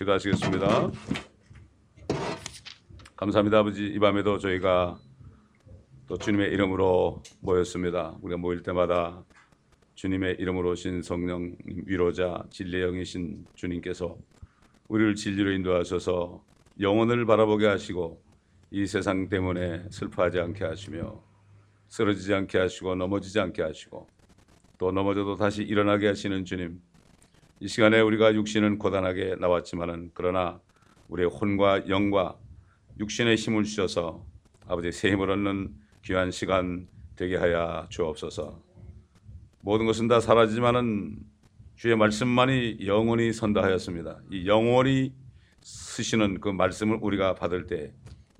기도하시겠습니다. 감사합니다 아버지 이 밤에도 저희가 또 주님의 이름으로 모였습니다. 우리가 모일 때마다 주님의 이름으로 오신 성령 위로자 진리의 영이신 주님께서 우리를 진리로 인도하셔서 영혼을 바라보게 하시고 이 세상 때문에 슬퍼하지 않게 하시며 쓰러지지 않게 하시고 넘어지지 않게 하시고 또 넘어져도 다시 일어나게 하시는 주님 이 시간에 우리가 육신은 고단하게 나왔지만은 그러나 우리의 혼과 영과 육신의 힘을 주셔서 아버지 새 힘을 얻는 귀한 시간 되게 하여 주옵소서. 모든 것은 다 사라지지만은 주의 말씀만이 영원히 선다 하였습니다. 이 영원히 쓰시는 그 말씀을 우리가 받을 때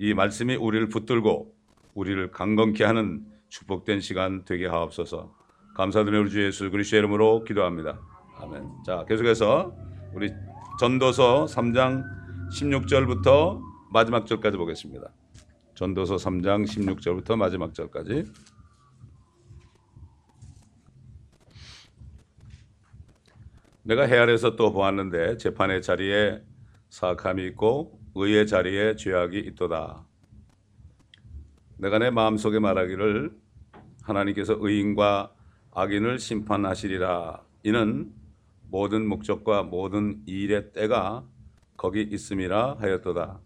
이 말씀이 우리를 붙들고 우리를 강건케 하는 축복된 시간 되게 하옵소서. 감사드리며 우리 주 예수 그리스도의 이름으로 기도합니다. 아멘. 자, 계속해서 우리 전도서 3장 16절부터 마지막 절까지 보겠습니다. 전도서 3장 16절부터 마지막 절까지. 내가 해아래서 또 보았는데 재판의 자리에 사악함이 있고 의의 자리에 죄악이 있도다. 내가 내 마음속에 말하기를 하나님께서 의인과 악인을 심판하시리라. 이는 모든 목적과 모든 일의 때가 거기 있음이라 하였도다.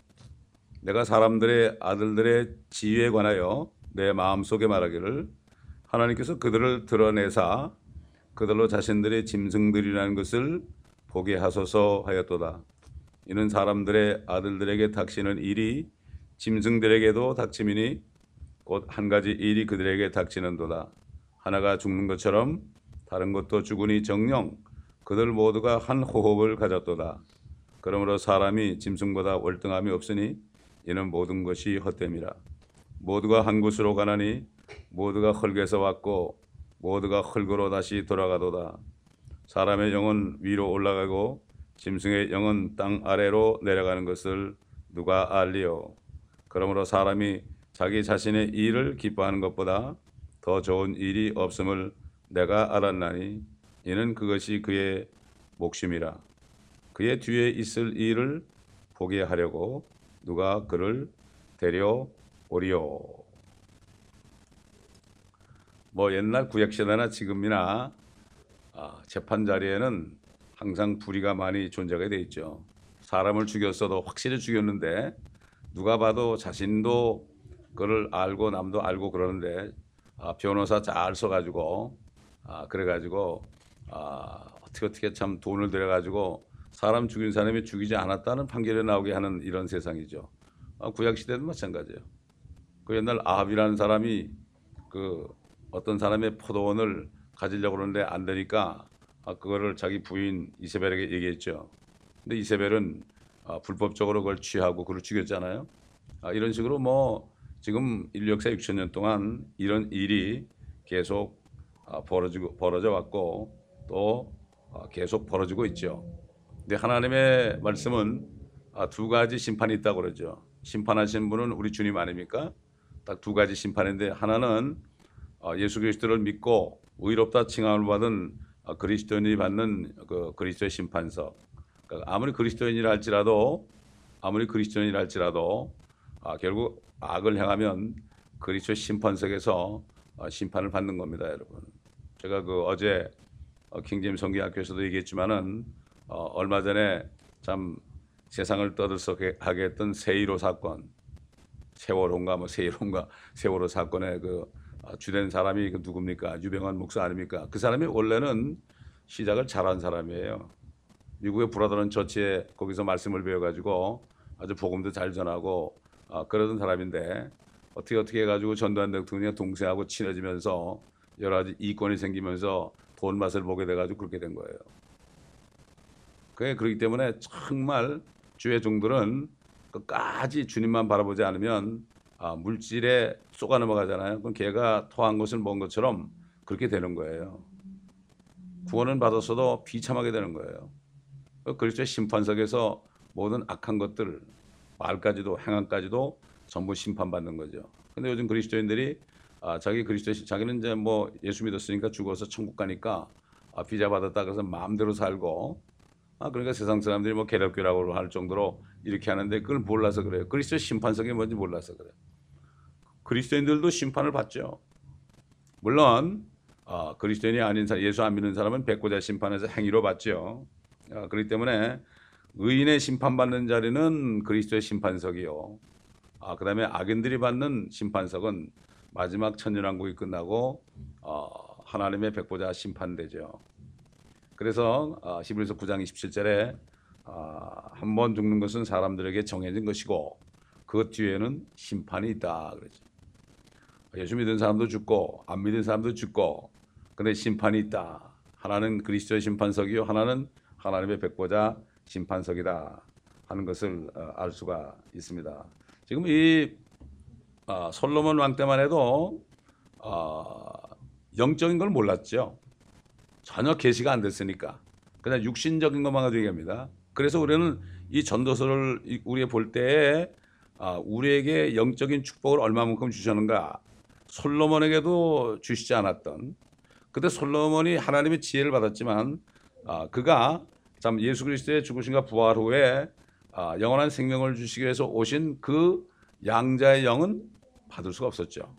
내가 사람들의 아들들의 지위에 관하여 내 마음속에 말하기를 하나님께서 그들을 드러내사 그들로 자신들의 짐승들이라는 것을 보게 하소서 하였도다. 이는 사람들의 아들들에게 닥치는 일이 짐승들에게도 닥치미니 곧 한 가지 일이 그들에게 닥치는도다. 하나가 죽는 것처럼 다른 것도 죽으니 정령 그들 모두가 한 호흡을 가졌도다. 그러므로 사람이 짐승보다 월등함이 없으니 이는 모든 것이 헛됨이라. 모두가 한 곳으로 가나니 모두가 흙에서 왔고 모두가 흙으로 다시 돌아가도다. 사람의 영은 위로 올라가고 짐승의 영은 땅 아래로 내려가는 것을 누가 알리요? 그러므로 사람이 자기 자신의 일을 기뻐하는 것보다 더 좋은 일이 없음을 내가 알았나니 이는 그것이 그의 목심이라. 그의 뒤에 있을 일을 보게 하려고 누가 그를 데려오리요. 뭐 옛날 구약시대나 지금이나 아, 재판 자리에는 항상 불의가 많이 존재가 돼 있죠. 사람을 죽였어도 확실히 죽였는데 누가 봐도 자신도 그를 알고 남도 알고 그러는데 아, 변호사 잘 써가지고 아, 그래가지고 아, 어떻게 어떻게 참 돈을 들여 가지고 사람 죽인 사람이 죽이지 않았다는 판결이 나오게 하는 이런 세상이죠. 아, 구약 시대도 마찬가지예요. 그 옛날 아합이라는 사람이 그 어떤 사람의 포도원을 가지려고 그러는데 안 되니까 아, 그거를 자기 부인 이세벨에게 얘기했죠. 근데 이세벨은 아, 불법적으로 그걸 취하고 그를 죽였잖아요. 아, 이런 식으로 뭐 지금 인류 역사 6천 년 동안 이런 일이 계속 아, 벌어지고 벌어져 왔고 또 아, 계속 벌어지고 있죠. 근데 하나님의 말씀은 아, 두 가지 심판이 있다고 그러죠. 심판하신 분은 우리 주님 아닙니까? 딱 두 가지 심판인데 하나는 아, 예수 그리스도를 믿고 의롭다 칭함을 받은 아, 그리스도인이 받는 그 그리스도의 심판서. 그러니까 아무리 그리스도인이라 할지라도 아무리 그리스도인이라 할지라도 아, 결국 악을 행하면 그리스도의 심판석에서 아, 심판을 받는 겁니다, 여러분. 제가 그 어제 어, 킹제임 성기학교에서도 얘기했지만은 어, 얼마 전에 참 세상을 떠들썩하게 했던 세일호 사건, 세월호인가 뭐 세일호인가 세월호 사건의 그 어, 주된 사람이 그 누굽니까? 유병환 목사 아닙니까? 그 사람이 원래는 시작을 잘한 사람이에요. 미국의 브라더런 처치에 거기서 말씀을 배워가지고 아주 복음도 잘 전하고 어, 그러던 사람인데 어떻게 어떻게 해가지고 전두환 대통령 동생하고 친해지면서 여러 가지 이권이 생기면서 돈 맛을 보게 돼가지고 그렇게 된 거예요. 그게 그렇기 때문에 정말 주의 종들은 끝까지 주님만 바라보지 않으면 아, 물질에 쏘가 넘어가잖아요. 그럼 걔가 토한 것을 먹은 것처럼 그렇게 되는 거예요. 구원은 받았어도 비참하게 되는 거예요. 그 그리스도의 심판석에서 모든 악한 것들, 말까지도 행함까지도 전부 심판받는 거죠. 근데 요즘 그리스도인들이 아, 자기 그리스도 자기는 이제 뭐 예수 믿었으니까 죽어서 천국 가니까 아, 비자 받았다 그래서 마음대로 살고 아, 그러니까 세상 사람들이 뭐 개력교라고 할 정도로 이렇게 하는데 그걸 몰라서 그래요. 그리스도 심판석이 뭔지 몰라서 그래요. 그리스도인들도 심판을 받죠. 물론 아, 그리스도인이 아닌 사람, 예수 안 믿는 사람은 백고자 심판에서 행위로 받죠. 아, 그렇기 때문에 의인의 심판받는 자리는 그리스도의 심판석이요. 아, 그 다음에 악인들이 받는 심판석은 마지막 천년왕국이 끝나고 어, 하나님의 백보자 심판되죠. 그래서 어, 히브리서 9장 27절에 어, 한번 죽는 것은 사람들에게 정해진 것이고 그 뒤에는 심판이 있다 그러죠. 예수 믿은 사람도 죽고 안 믿은 사람도 죽고 근데 심판이 있다. 하나는 그리스도의 심판석이요 하나는 하나님의 백보자 심판석이다 하는 것을 어, 알 수가 있습니다. 지금 이 어, 솔로몬 왕 때만 해도 어, 영적인 걸 몰랐죠. 전혀 계시가 안 됐으니까 그냥 육신적인 것만 가지고 얘기합니다. 그래서 우리는 이 전도서를 이- 우리가 볼 때에 아, 우리에게 영적인 축복을 얼마만큼 주셨는가 솔로몬에게도 주시지 않았던 그때 솔로몬이 하나님의 지혜를 받았지만 아, 그가 참 예수 그리스도의 죽으심과 부활 후에 아, 영원한 생명을 주시기 위해서 오신 그 양자의 영은 받을 수가 없었죠.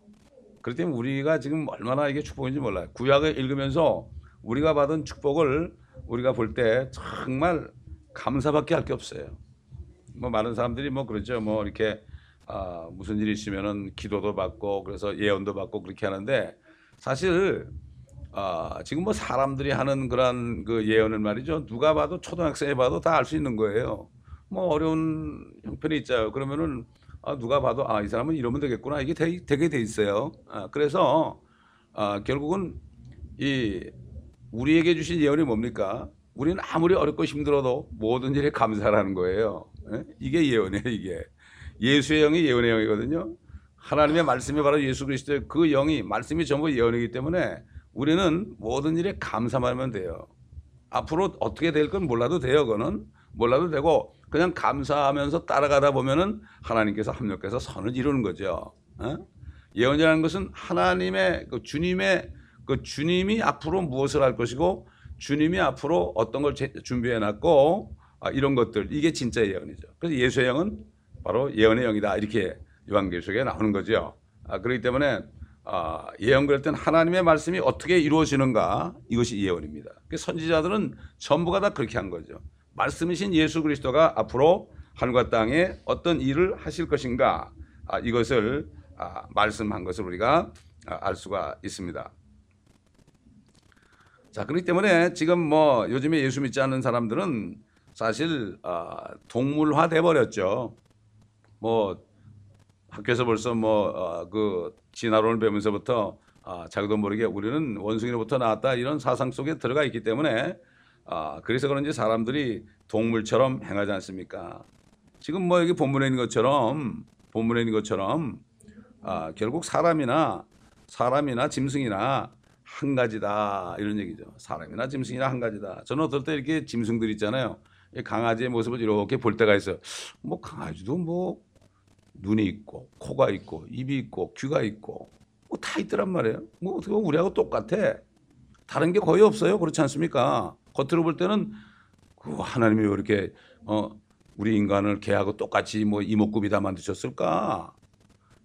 그렇기 때문에 우리가 지금 얼마나 이게 축복인지 몰라요. 구약을 읽으면서 우리가 받은 축복을 우리가 볼 때 정말 감사밖에 할 게 없어요. 뭐 많은 사람들이 뭐 그러죠. 뭐 이렇게 아, 무슨 일이 있으면은 기도도 받고 그래서 예언도 받고 그렇게 하는데 사실 아, 지금 뭐 사람들이 하는 그런 그 예언을 말이죠. 누가 봐도 초등학생이 봐도 다 알 수 있는 거예요. 뭐 어려운 형편이 있잖아요. 그러면은 아, 누가 봐도 아, 이 사람은 이러면 되겠구나. 이게 되, 되게 돼 있어요. 아, 그래서 아, 결국은 이 우리에게 주신 예언이 뭡니까? 우리는 아무리 어렵고 힘들어도 모든 일에 감사하는 거예요. 예? 이게 예언이에요, 이게. 예수의 영이 예언의 영이거든요. 하나님의 말씀이 바로 예수 그리스도의 그 영이 말씀이 전부 예언이기 때문에 우리는 모든 일에 감사만 하면 돼요. 앞으로 어떻게 될 건 몰라도 돼요, 그거는. 몰라도 되고 그냥 감사하면서 따라가다 보면은 하나님께서 합력해서 선을 이루는 거죠. 어? 예언이라는 것은 하나님의 그 주님의 그 주님이 앞으로 무엇을 할 것이고 주님이 앞으로 어떤 걸 제- 준비해 놨고 아, 이런 것들 이게 진짜 예언이죠. 그래서 예수의 영은 바로 예언의 영이다 이렇게 요한계시록에 나오는 거죠. 아, 그렇기 때문에 아, 예언 그럴 때는 하나님의 말씀이 어떻게 이루어지는가 이것이 예언입니다. 그 선지자들은 전부가 다 그렇게 한 거죠. 말씀이신 예수 그리스도가 앞으로 하늘과 땅에 어떤 일을 하실 것인가 아, 이것을 아, 말씀한 것을 우리가 아, 알 수가 있습니다. 자, 그렇기 때문에 지금 뭐 요즘에 예수 믿지 않는 사람들은 사실 아, 동물화 돼 버렸죠. 뭐 학교에서 벌써 뭐그 진화론을 배우면서부터 아, 자기도 모르게 우리는 원숭이로부터 나왔다 이런 사상 속에 들어가 있기 때문에 아, 그래서 그런지 사람들이 동물처럼 행하지 않습니까? 지금 뭐 여기 본문에 있는 것처럼 본문에 있는 것처럼 아, 결국 사람이나 사람이나 짐승이나 한 가지다 이런 얘기죠. 사람이나 짐승이나 한 가지다. 저는 어떨 때 이렇게 짐승들 있잖아요. 이 강아지의 모습을 이렇게 볼 때가 있어요. 뭐 강아지도 뭐 눈이 있고 코가 있고 입이 있고 귀가 있고 뭐 다 있더란 말이에요. 뭐 어떻게 보면 우리하고 똑같아. 다른 게 거의 없어요. 그렇지 않습니까? 겉으로 볼 때는 그 하나님이 왜 이렇게 어 우리 인간을 개하고 똑같이 뭐 이목구비다 만드셨을까?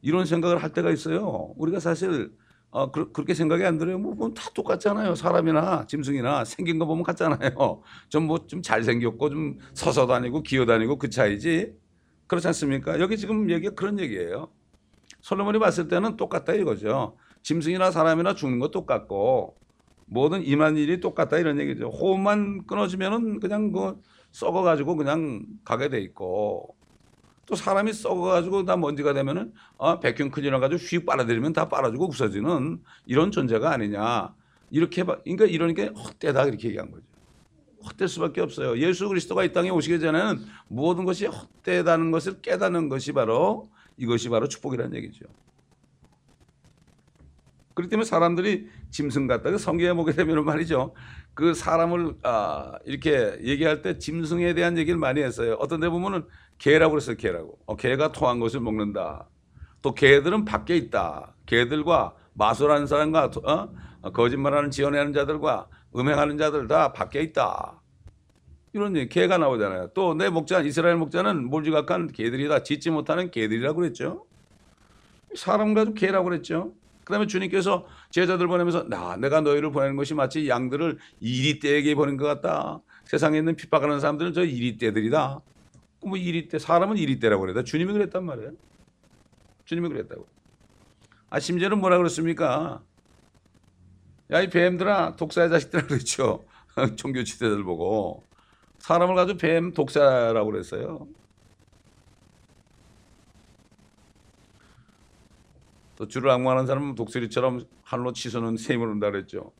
이런 생각을 할 때가 있어요. 우리가 사실 어, 그, 렇게 생각이 안 들어요. 뭐, 뭐 다 똑같잖아요. 사람이나 짐승이나 생긴 거 보면 같잖아요. 좀 뭐 좀 잘생겼고 좀 서서 다니고 기어 다니고 그 차이지. 그렇지 않습니까? 여기 지금 얘기가 그런 얘기예요. 솔로몬이 봤을 때는 똑같다 이거죠. 짐승이나 사람이나 죽는 거 똑같고 모든 임한 일이 똑같다 이런 얘기죠. 호흡만 끊어지면은 그냥 그 썩어가지고 그냥 가게 돼 있고 또 사람이 썩어가지고 다 먼지가 되면은 어, 백흉 클리너 가지고 휙 빨아들이면 다 빨아주고 없어지는 이런 존재가 아니냐 이렇게 봐. 그러니까 이러니까 헛되다 이렇게 얘기한 거죠. 헛될 수밖에 없어요. 예수 그리스도가 이 땅에 오시기 전에는 모든 것이 헛되다는 것을 깨닫는 것이 바로 이것이 바로 축복이라는 얘기죠. 그렇기 때문에 사람들이 짐승 같다. 그 성경에 보게 되면 말이죠. 그 사람을 아, 이렇게 얘기할 때 짐승에 대한 얘기를 많이 했어요. 어떤 데 보면은 개라고 그랬어요. 개라고. 어, 개가 토한 것을 먹는다. 또 개들은 밖에 있다. 개들과 마술하는 사람과 어? 거짓말하는 지어내는 자들과 음행하는 자들 다 밖에 있다. 이런 얘기, 개가 나오잖아요. 또 내 목자, 이스라엘 목자는 몰지각한 개들이다. 짖지 못하는 개들이라고 그랬죠. 사람 가지고 개라고 그랬죠. 그 다음에 주님께서 제자들 보내면서 나, 내가 너희를 보내는 것이 마치 양들을 이리떼에게 보낸 것 같다. 세상에 있는 핍박하는 사람들은 저 이리떼들이다. 뭐 이리떼, 사람은 이리떼라고 그랬다. 주님이 그랬단 말이에요. 주님이 그랬다고. 아, 심지어는 뭐라 그랬습니까? 야, 이 뱀들아, 독사의 자식들아 그랬죠. 종교 지대들 보고. 사람을 가지고 뱀 독사라고 그랬어요. 또 주를 악마하는 사람은 독수리처럼 하늘로 치솟는 샘을 온다 그랬죠.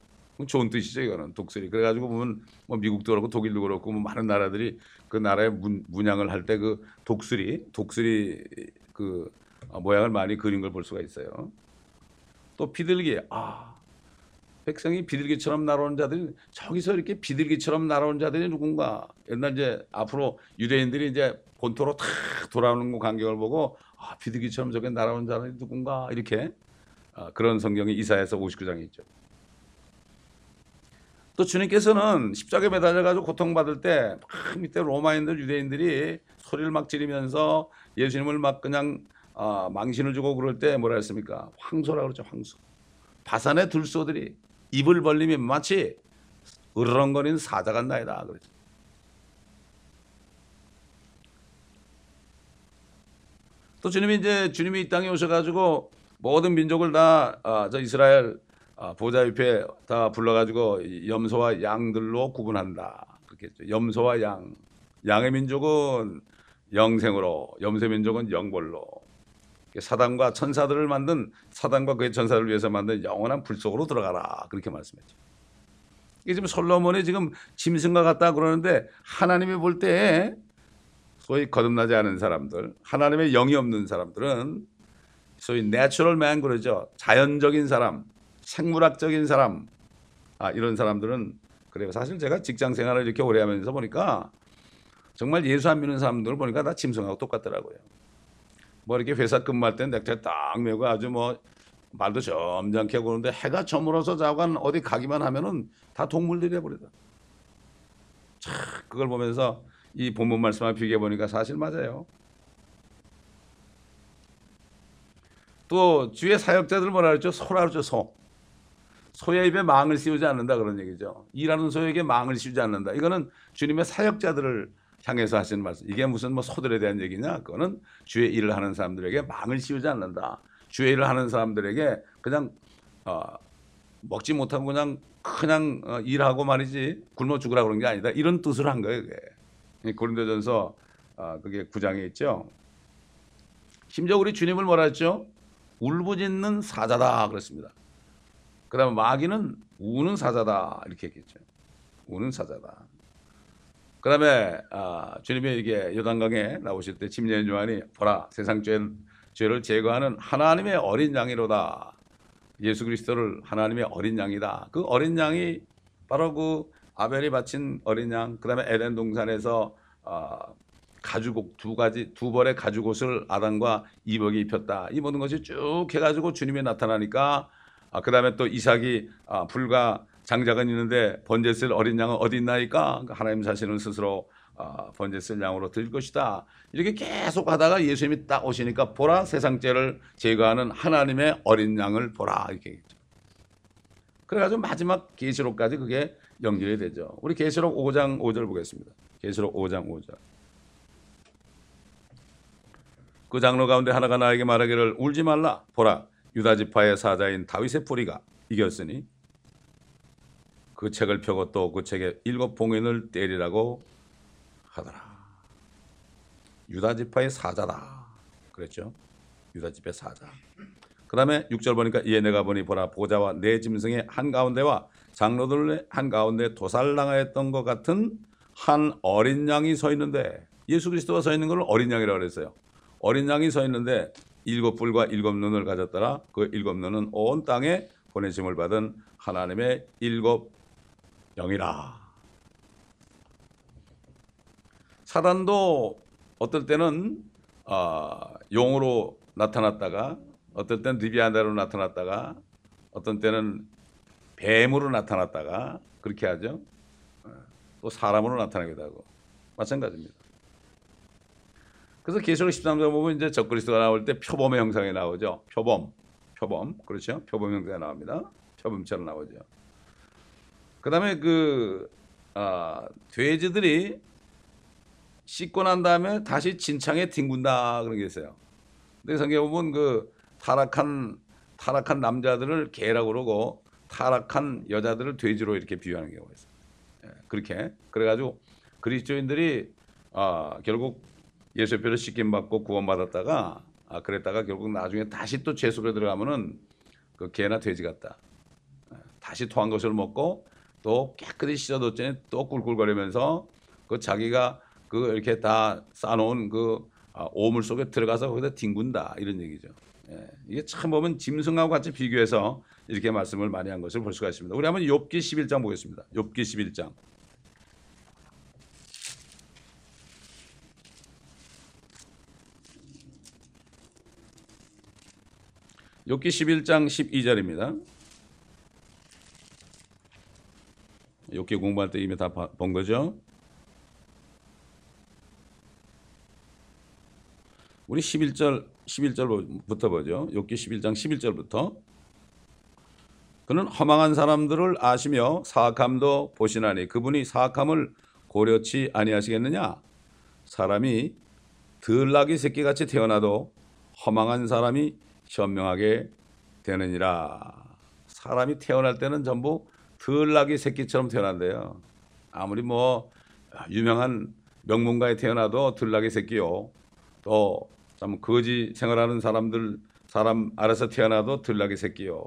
좋은 뜻이죠, 이거는 독수리. 그래가지고 보면 뭐 미국도 그렇고 독일도 그렇고 뭐 많은 나라들이 그 나라의 문, 문양을 할 때 그 독수리, 독수리 그 모양을 많이 그린 걸 볼 수가 있어요. 또 비둘기, 아 백성이 비둘기처럼 날아오는 자들이 저기서 이렇게 비둘기처럼 날아오는 자들이 누군가 옛날 이제 앞으로 유대인들이 이제 본토로 탁 돌아오는 광경을 보고 아, 비둘기처럼 저게 날아오는 자들이 누군가 이렇게 아, 그런 성경이 이사에서 59장에 있죠. 또 주님께서는 십자가에 매달려 가지고 고통받을 때 막 밑에 로마인들 유대인들이 소리를 막 지르면서 예수님을 막 그냥 아, 망신을 주고 그럴 때 뭐라 했습니까? 황소라 그러죠, 황소. 바산의 들소들이 입을 벌리면 마치 으르렁거리는 사자 같나이다 그랬죠. 또 주님이 이제 주님이 이 땅에 오셔가지고 모든 민족을 다저 아, 이스라엘 아, 보좌 옆에 다 불러가지고 염소와 양들로 구분한다. 그렇게 했죠. 염소와 양. 양의 민족은 영생으로, 염소 민족은 영벌로. 사단과 천사들을 만든 사단과 그의 천사를 위해서 만든 영원한 불 속으로 들어가라. 그렇게 말씀했죠. 이게 지금 솔로몬이 지금 짐승과 같다 그러는데 하나님이 볼 때 소위 거듭나지 않은 사람들, 하나님의 영이 없는 사람들은 소위 natural man 그러죠. 자연적인 사람, 생물학적인 사람, 아, 이런 사람들은 그래요. 사실 제가 직장 생활을 이렇게 오래 하면서 보니까 정말 예수 안 믿는 사람들을 보니까 다 짐승하고 똑같더라고요. 뭐 이렇게 회사 근무할 때 넥타이 딱 메고 아주 뭐 말도 점잖게 하고 그러는데 해가 저물어서 자관 어디 가기만 하면은 다 동물들이 돼버리다. 참 그걸 보면서 이 본문 말씀을 비교해 보니까 사실 맞아요. 또 주의 사역자들 뭐라 그랬죠? 소라 그랬죠, 소. 소의 입에 망을 씌우지 않는다 그런 얘기죠. 일하는 소에게 망을 씌우지 않는다. 이거는 주님의 사역자들을 향해서 하시는 말씀. 이게 무슨 뭐 소들에 대한 얘기냐? 그거는 주의 일을 하는 사람들에게 망을 씌우지 않는다. 주의 일을 하는 사람들에게 그냥 어, 먹지 못하고 그냥 그냥 어, 일하고 말이지 굶어 죽으라 그런 게 아니다. 이런 뜻을 한 거예요. 그게. 고린도전서 어, 그게 구장에 있죠. 심지어 우리 주님을 뭐라 했죠? 울부짖는 사자다 그랬습니다. 그 다음에 마귀는 우는 사자다 이렇게 얘기했죠. 우는 사자다. 그 다음에 아, 주님이 이게 요단강에 나오실 때 침례인 요한이 보라 세상 죄, 죄를 제거하는 하나님의 어린 양이로다. 예수 그리스도를 하나님의 어린 양이다. 그 어린 양이 바로 그 아벨이 바친 어린 양. 그 다음에 에덴 동산에서 아, 가죽옷 두 가지 두 벌의 가죽옷을 아담과 이복이 입혔다. 이 모든 것이 쭉 해가지고 주님이 나타나니까 아, 그 다음에 또 이삭이 아, 불과 장작은 있는데 번제 쓸 어린 양은 어디 있나이까 그러니까 하나님 자신은 스스로 아, 번제 쓸 양으로 드릴 것이다. 이렇게 계속 하다가 예수님이 딱 오시니까 보라 세상 죄를 제거하는 하나님의 어린 양을 보라 이렇게. 그래가지고 마지막 계시록까지 그게 연결이 되죠. 우리 계시록 5장 5절 보겠습니다. 계시록 5장 5절. 그 장로 가운데 하나가 나에게 말하기를 울지 말라 보라 유다 지파의 사자인 다윗의 뿌리가 이겼으니 그 책을 펴고 또 그 책에 일곱 봉인을 때리라고 하더라. 유다 지파의 사자다. 그랬죠. 유다 지파의 사자. 그 다음에 6절 보니까 이에 내가 보니 보라 보좌와 내 짐승의 한 가운데와 장로들의 한가운데 도살당하였던 것 같은 한 어린 양이 서 있는데 예수 그리스도가 서 있는 걸 어린 양이라고 그랬어요. 어린 양이 서 있는데 일곱 뿔과 일곱 눈을 가졌더라. 그 일곱 눈은 온 땅에 보내심을 받은 하나님의 일곱 영이라. 사단도 어떨 때는 어, 용으로 나타났다가 어떨 때는 리비안다로 나타났다가 어떤 때는 뱀으로 나타났다가 그렇게 하죠. 또 사람으로 나타나기도 하고 마찬가지입니다. 그래서 계시록 13장 보면 이제 적그리스도가 나올 때 표범의 형상이 나오죠. 표범, 표범, 그렇죠? 표범 형상이 나옵니다. 표범처럼 나오죠. 그다음에 그 아, 돼지들이 씻고 난 다음에 다시 진창에 뒹군다 그런 게 있어요. 근데 성경에 보면 그 타락한 타락한 남자들을 개라고 그러고 타락한 여자들을 돼지로 이렇게 비유하는 경우가 있어요. 예, 그렇게 그래가지고 그리스도인들이 아, 결국 피로 씻김 받고 구원받았다가 아, 그랬다가 결국 나중에 다시 또 죄수로 들어가면은 그 개나 돼지 같다. 예, 다시 토한 것을 먹고 또 깨끗이 씻어뒀더니 또 꿀꿀거리면서 그 자기가 그 이렇게 다 쌓아놓은 그 아, 오물 속에 들어가서 거기다 뒹군다 이런 얘기죠. 예, 이게 참 보면 짐승하고 같이 비교해서 이렇게 말씀을 많이 한 것을 볼 수가 있습니다. 우리 한번 욥기 11장 보겠습니다. 욥기 11장. 욥기 11장 12절입니다. 욥기 공부할 때 이미 다 본 거죠. 우리 11절 11절부터 보죠. 욥기 11장 11절부터 그는 허망한 사람들을 아시며 사악함도 보시나니 그분이 사악함을 고려치 아니하시겠느냐? 사람이 들나귀 새끼같이 태어나도 허망한 사람이 현명하게 되느니라. 사람이 태어날 때는 전부 들나귀 새끼처럼 태어난대요. 아무리 뭐 유명한 명문가에 태어나도 들나귀 새끼요. 또 참 거지 생활하는 사람들 사람 알아서 태어나도 들나귀 새끼요.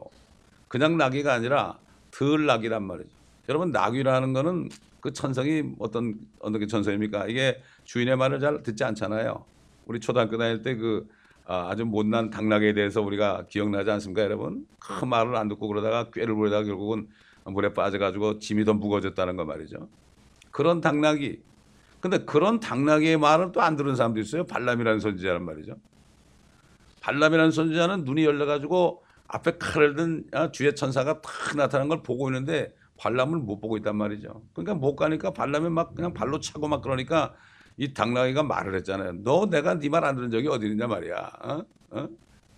그냥 나귀가 아니라 들나귀란 말이죠. 여러분 나귀라는 거는 그 천성이 어떤 어느 천성입니까? 이게 주인의 말을 잘 듣지 않잖아요. 우리 초등학교 다닐 때그 아, 아주 못난 당나귀에 대해서 우리가 기억나지 않습니까, 여러분? 그 말을 안 듣고 그러다가 꾀를 부리다가 결국은 물에 빠져가지고 짐이 더 무거워졌다는 거 말이죠. 그런 당나귀. 근데 그런 당나귀의 말은 또안 들은 사람도 있어요. 발람이라는 선지자란 말이죠. 발람이라는 선지자는 눈이 열려가지고 앞에 칼을 든 아, 주의 천사가 탁 나타난 걸 보고 있는데 발람을 못 보고 있단 말이죠. 그러니까 못 가니까 발람이 막 그냥 발로 차고 막 그러니까 이 당나귀가 말을 했잖아요. 너 내가 네 말 안 들은 적이 어디 있냐 말이야. 어? 어?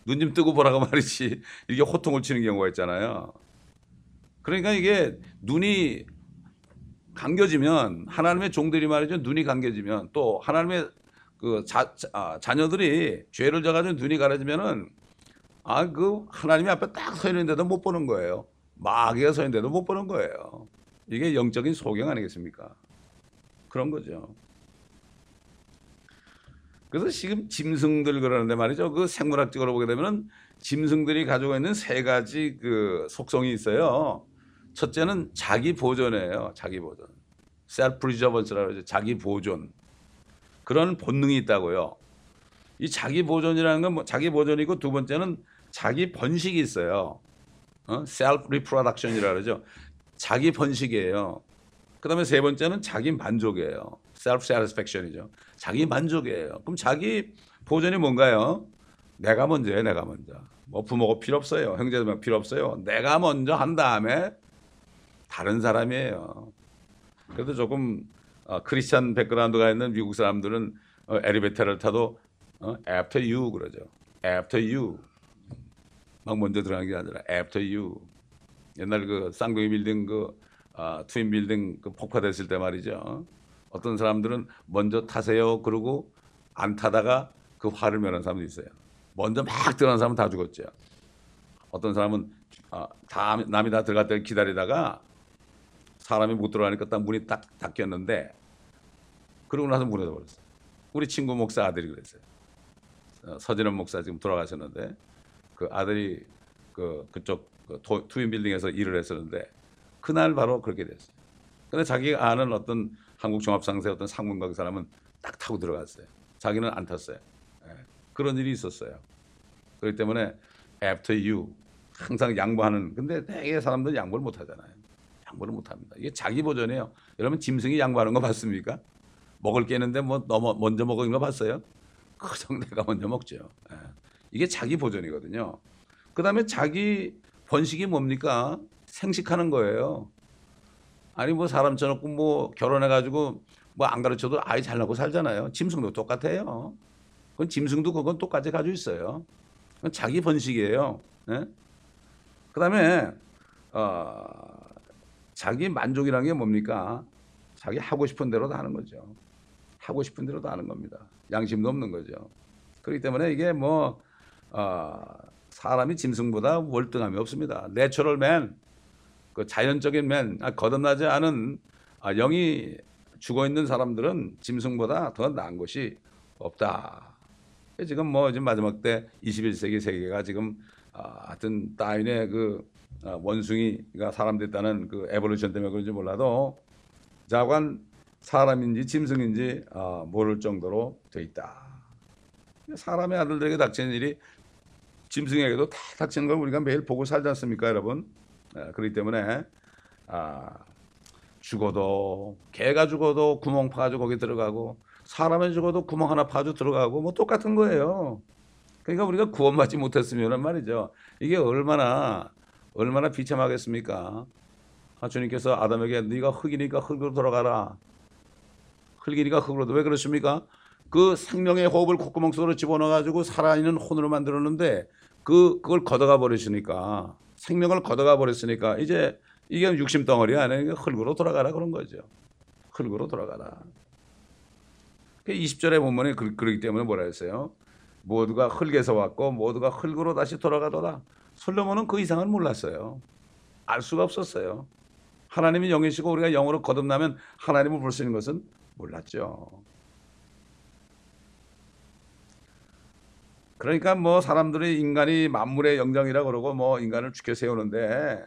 눈좀 뜨고 보라고 말이지. 이게 호통을 치는 경우가 있잖아요. 그러니까 이게 눈이 감겨지면 하나님의 종들이 말이죠. 눈이 감겨지면 또 하나님의 그 자, 자, 아, 자녀들이 죄를 져가지고 눈이 가려지면은 아 그 하나님이 앞에 딱 서 있는데도 못 보는 거예요. 마귀가 서 있는데도 못 보는 거예요. 이게 영적인 소경 아니겠습니까? 그런 거죠. 그래서 지금 짐승들 그러는데 말이죠. 그 생물학적으로 보게 되면은 짐승들이 가지고 있는 세 가지 그 속성이 있어요. 첫째는 자기 보존이에요. 자기 보존. self preservance라고 하죠. 자기 보존. 그런 본능이 있다고요. 이 자기 보존이라는 건 뭐 자기 보존이고 두 번째는 자기 번식이 있어요. 어? self reproduction이라고 그러죠. 자기 번식이에요. 그다음에 세 번째는 자기 만족이에요. self satisfaction이죠. 자기 만족이에요. 그럼 자기 보존이 뭔가요? 내가 먼저예요, 내가 먼저. 뭐 부모가 필요 없어요. 형제들 필요 없어요. 내가 먼저 한 다음에 다른 사람이에요. 그래도 조금 어, 크리스찬 백그라운드가 있는 미국 사람들은 어, 엘리베이터를 타도 어, after you 그러죠. after you. 막 먼저 들어가는 게 아니라 after you. 옛날 그 쌍둥이 빌딩 그 아, 트윈 빌딩 그 폭파됐을 때 말이죠. 어떤 사람들은 먼저 타세요 그러고 안 타다가 그 화를 면한 사람도 있어요. 먼저 막 들어간 사람은 다 죽었죠. 어떤 사람은 아, 다 남이 다 들어갈 때 기다리다가 사람이 못 들어가니까 딱 문이 딱 닫혔는데 그러고 나서 문에 닫아버렸어요. 우리 친구 목사 아들이 그랬어요. 어, 서진원 목사 지금 돌아가셨는데 그 아들이 그 그쪽 그 투인 빌딩에서 일을 했었는데 그날 바로 그렇게 됐어요. 근데 자기가 아는 어떤 한국 종합상세 어떤 상문가 그 사람은 딱 타고 들어갔어요. 자기는 안 탔어요. 예. 그런 일이 있었어요. 그렇기 때문에 after you 항상 양보하는 근데 대개 사람들은 양보를 못 하잖아요. 양보를 못 합니다. 이게 자기 보존이에요. 여러분 짐승이 양보하는 거 봤습니까? 먹을 게 있는데 뭐 너무 먼저 먹은 거 봤어요? 그정 내가 먼저 먹죠. 예. 이게 자기 보존이거든요. 그 다음에 자기 번식이 뭡니까? 생식하는 거예요. 아니 뭐 사람 쳐놓고 뭐 결혼해가지고 뭐 안 가르쳐도 아이 잘 낳고 살잖아요. 짐승도 똑같아요. 그건 짐승도 그건 똑같이 가지고 있어요. 그건 자기 번식이에요. 예? 그다음에 어, 자기 만족이라는 게 뭡니까? 자기 하고 싶은 대로 다 하는 거죠. 하고 싶은 대로 다 하는 겁니다. 양심도 없는 거죠. 그렇기 때문에 이게 뭐 어, 사람이 짐승보다 월등함이 없습니다. natural man, 그 자연적인 man, 아, 거듭나지 않은 아, 영이 죽어 있는 사람들은 짐승보다 더 나은 것이 없다. 지금 뭐 지금 마지막 때 21세기 세계가 지금 아, 하여튼 다윈의 그 아, 원숭이가 사람 됐다는 그 에볼루션 때문에 그런지 몰라도 자관 사람인지 짐승인지 아, 모를 정도로 돼 있다. 사람의 아들들에게 닥치는 일이 짐승에게도 다 닥치는 걸 우리가 매일 보고 살지 않습니까, 여러분? 아, 그렇기 때문에 아, 죽어도 개가 죽어도 구멍 파가지고 거기 들어가고 사람이 죽어도 구멍 하나 파주 들어가고 뭐 똑같은 거예요. 그러니까 우리가 구원받지 못했으면 말이죠. 이게 얼마나 얼마나 비참하겠습니까? 아, 주님께서 아담에게 네가 흙이니까 흙으로 돌아가라. 흙이니까 흙으로 왜 그러십니까? 그 생명의 호흡을 콧구멍 속으로 집어넣어 가지고 살아있는 혼으로 만들었는데 그 그걸 걷어가 버리시니까 생명을 걷어가 버렸으니까 이제 이게 육심 덩어리 아니에요. 흙으로 돌아가라 그런 거죠. 흙으로 돌아가라. 20절에 보면 그, 그러기 때문에 뭐라 했어요? 모두가 흙에서 왔고 모두가 흙으로 다시 돌아가더라. 솔로몬은 그 이상은 몰랐어요. 알 수가 없었어요. 하나님이 영이시고 우리가 영으로 거듭나면 하나님을 볼 수 있는 것은 몰랐죠. 그러니까 뭐 사람들이 인간이 만물의 영장이라 그러고 뭐 인간을 죽여 세우는데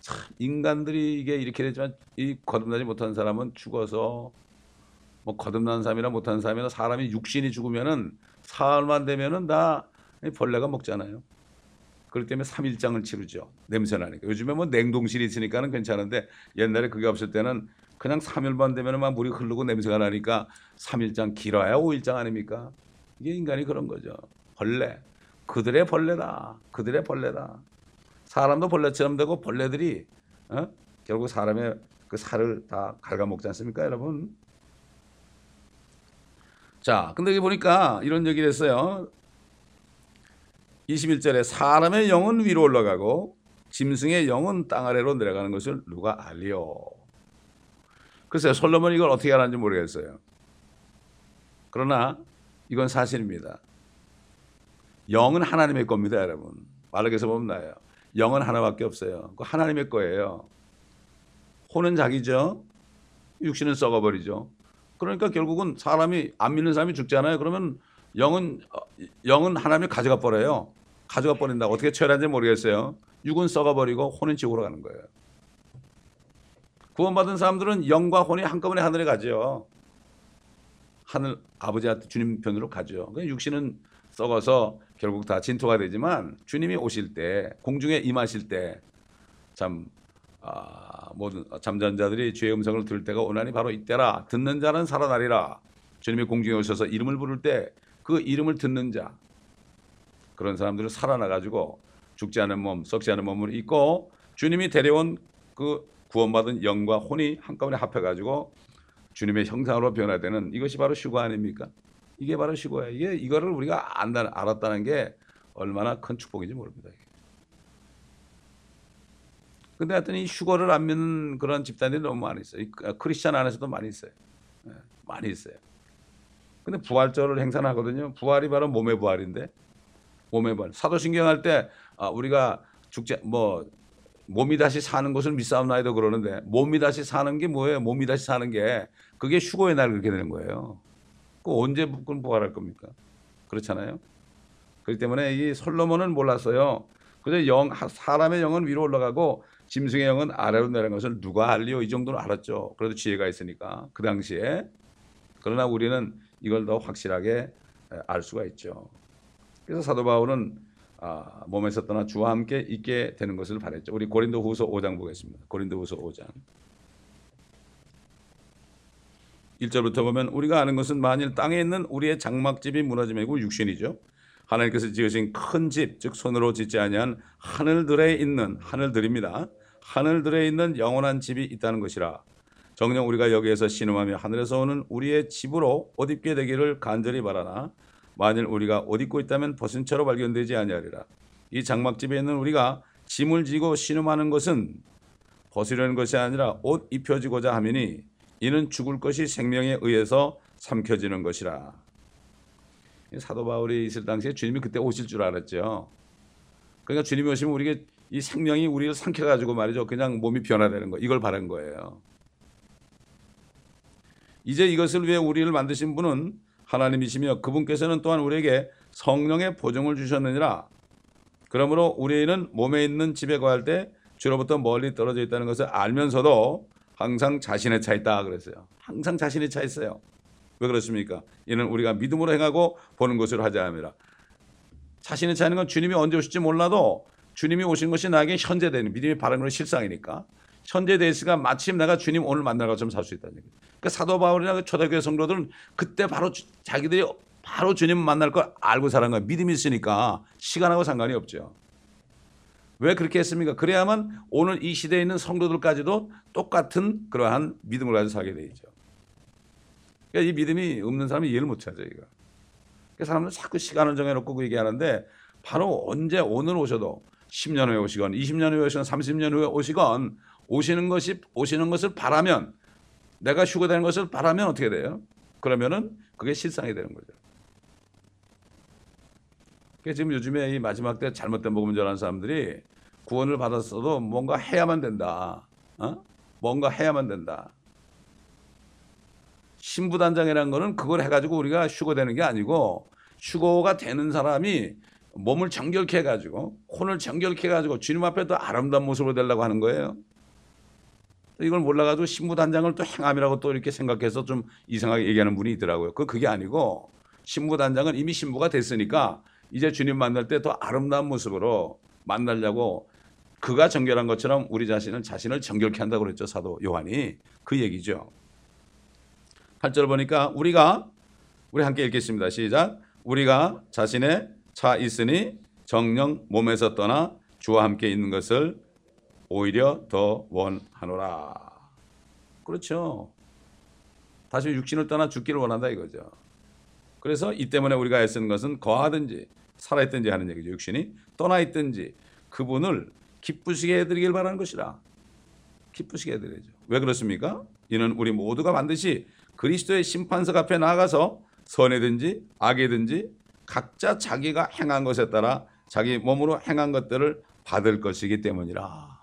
참 인간들이 이게 이렇게 되지만 이 거듭나지 못한 사람은 죽어서 뭐 거듭난 사람이나 못한 사람이나 사람이 육신이 죽으면은 사흘만 되면은 다 벌레가 먹잖아요. 그렇기 때문에 3일장을 치르죠. 냄새 나니까. 요즘에 뭐 냉동실이 있으니까는 괜찮은데 옛날에 그게 없을 때는 그냥 3일만 되면은 막 물이 흐르고 냄새가 나니까 3일장 길어야 5일장 아닙니까? 이게 인간이 그런 거죠. 벌레. 그들의 벌레다. 그들의 벌레다. 사람도 벌레처럼 되고 벌레들이 어? 결국 사람의 그 살을 다 갉아먹지 않습니까, 여러분? 자, 근데 여기 보니까 이런 얘기를 했어요. 21절에 사람의 영은 위로 올라가고 짐승의 영은 땅 아래로 내려가는 것을 누가 알리오. 글쎄요, 솔로몬이 이걸 어떻게 알았는지 모르겠어요. 그러나 이건 사실입니다. 영은 하나님의 겁니다, 여러분. 말로에서 보면 나요. 영은 하나밖에 없어요. 그 하나님의 거예요. 혼은 자기죠. 육신은 썩어버리죠. 그러니까 결국은 사람이 안 믿는 사람이 죽잖아요. 그러면 영은 영은 하나님이 가져가 버려요. 가져가 버린다. 어떻게 처리하는지 모르겠어요. 육은 썩어버리고 혼은 지옥으로 가는 거예요. 구원받은 사람들은 영과 혼이 한꺼번에 하늘에 가죠. 하늘 아버지한테 주님 편으로 가죠. 그러니까 육신은 썩어서 결국 다 진토가 되지만 주님이 오실 때 공중에 임하실 때참 아, 모든 잠자는 자들이 주의 음성을 들을 때가 오나니 바로 이때라 듣는 자는 살아나리라 주님이 공중에 오셔서 이름을 부를 때 그 이름을 듣는 자 그런 사람들은 살아나 가지고 죽지 않은 몸 썩지 않은 몸을 입고 주님이 데려온 그 구원받은 영과 혼이 한꺼번에 합해 가지고 주님의 형상으로 변화되는 이것이 바로 휴거 아닙니까? 이게 바로 휴거예요. 이게 이거를 우리가 안다, 알았다는 게 얼마나 큰 축복인지 모릅니다. 근데 하여튼 이 휴거를 안 믿는 그런 집단들이 너무 많이 있어요. 크리스천 안에서도 많이 있어요. 네, 많이 있어요. 근데 부활절을 행사하거든요. 부활이 바로 몸의 부활인데 몸의 부활. 사도신경 할때 아, 우리가 죽지 뭐 몸이 다시 사는 것을 믿사옵나이도 그러는데 몸이 다시 사는 게 뭐예요? 몸이 다시 사는 게 그게 휴거의 날 그렇게 되는 거예요. 그 언제 그럼 부활할 겁니까? 그렇잖아요. 그렇기 때문에 이 솔로몬은 몰랐어요. 그래서 영 사람의 영은 위로 올라가고 짐승의 영은 아래로 내려간 것을 누가 알리요? 이 정도는 알았죠. 그래도 지혜가 있으니까 그 당시에. 그러나 우리는 이걸 더 확실하게 알 수가 있죠. 그래서 사도 바울은 아, 몸에서 떠나 주와 함께 있게 되는 것을 바랬죠. 우리 고린도후서 5장 보겠습니다. 고린도후서 5장. 1절부터 보면 우리가 아는 것은 만일 땅에 있는 우리의 장막집이 무너짐이고 육신이죠. 하나님께서 지으신 큰 집, 즉 손으로 짓지 아니한 하늘들에 있는 하늘들입니다. 하늘들에 있는 영원한 집이 있다는 것이라. 정녕 우리가 여기에서 신음하며 하늘에서 오는 우리의 집으로 옷 입게 되기를 간절히 바라나 만일 우리가 옷 입고 있다면 벗은 채로 발견되지 아니하리라. 이 장막집에 있는 우리가 짐을 지고 신음하는 것은 벗으려는 것이 아니라 옷 입혀지고자 하미니 이는 죽을 것이 생명에 의해서 삼켜지는 것이라. 사도 바울이 있을 당시에 주님이 그때 오실 줄 알았죠. 그러니까 주님이 오시면 우리가 이 생명이 우리를 삼켜가지고 말이죠. 그냥 몸이 변화되는 거. 이걸 바란 거예요. 이제 이것을 위해 우리를 만드신 분은 하나님이시며 그분께서는 또한 우리에게 성령의 보증을 주셨느니라. 그러므로 우리는 몸에 있는 집에 거할 때 주로부터 멀리 떨어져 있다는 것을 알면서도 항상 자신의 차 있다 그랬어요. 항상 자신의 차 있어요. 왜 그렇습니까? 이는 우리가 믿음으로 행하고 보는 것으로 하자 함이라. 자신의 차 있는 건 주님이 언제 오실지 몰라도 주님이 오신 것이 나에게 현재되는 믿음이 바른 건 실상이니까 현재돼 있으니까 마침 내가 주님 오늘 만날 것처럼 살 수 있다는 얘기예요. 그러니까 사도 바울이나 그 초대교회 성도들은 그때 바로 주, 자기들이 바로 주님 만날 걸 알고 살은 거예요. 믿음이 있으니까 시간하고 상관이 없죠. 왜 그렇게 했습니까? 그래야만 오늘 이 시대에 있는 성도들까지도 똑같은 그러한 믿음을 가지고 살게 되죠. 그러니까 이 믿음이 없는 사람이 이해를 못 하죠, 이거. 그러니까 사람들은 자꾸 시간을 정해놓고 그 얘기하는데 바로 언제 오늘 오셔도 10년 후에 오시건 20년 후에 오시건 30년 후에 오시건 오시는 것이 오시는 것을 바라면 내가 휴거되는 것을 바라면 어떻게 돼요? 그러면은 그게 실상이 되는 거죠. 그러니까 지금 요즘에 이 마지막 때 잘못된 복음 전하는 사람들이 구원을 받았어도 뭔가 해야만 된다. 어? 뭔가 해야만 된다. 신부단장이라는 거는 그걸 해가지고 우리가 휴거되는 게 아니고 휴거가 되는 사람이 몸을 정결케 해가지고 혼을 정결케 해가지고 주님 앞에 더 아름다운 모습으로 되려고 하는 거예요. 이걸 몰라가지고 신부단장을 또 행함이라고 또 이렇게 생각해서 좀 이상하게 얘기하는 분이 있더라고요. 그 그게 아니고 신부단장은 이미 신부가 됐으니까 이제 주님 만날 때 더 아름다운 모습으로 만나려고 그가 정결한 것처럼 우리 자신은 자신을 정결케 한다고 그랬죠. 사도 요한이. 그 얘기죠. 8절 보니까 우리가 우리 함께 읽겠습니다. 시작. 우리가 자신의 차 있으니 정령 몸에서 떠나 주와 함께 있는 것을 오히려 더 원하노라. 그렇죠. 다시 육신을 떠나 죽기를 원한다 이거죠. 그래서 이 때문에 우리가 애쓰는 것은 거하든지 살아있든지 하는 얘기죠. 육신이 떠나 있든지 그분을 기쁘시게 해드리길 바라는 것이라. 기쁘시게 해드리죠. 왜 그렇습니까? 이는 우리 모두가 반드시 그리스도의 심판석 앞에 나가서 선이든지 악이든지 각자 자기가 행한 것에 따라 자기 몸으로 행한 것들을 받을 것이기 때문이라.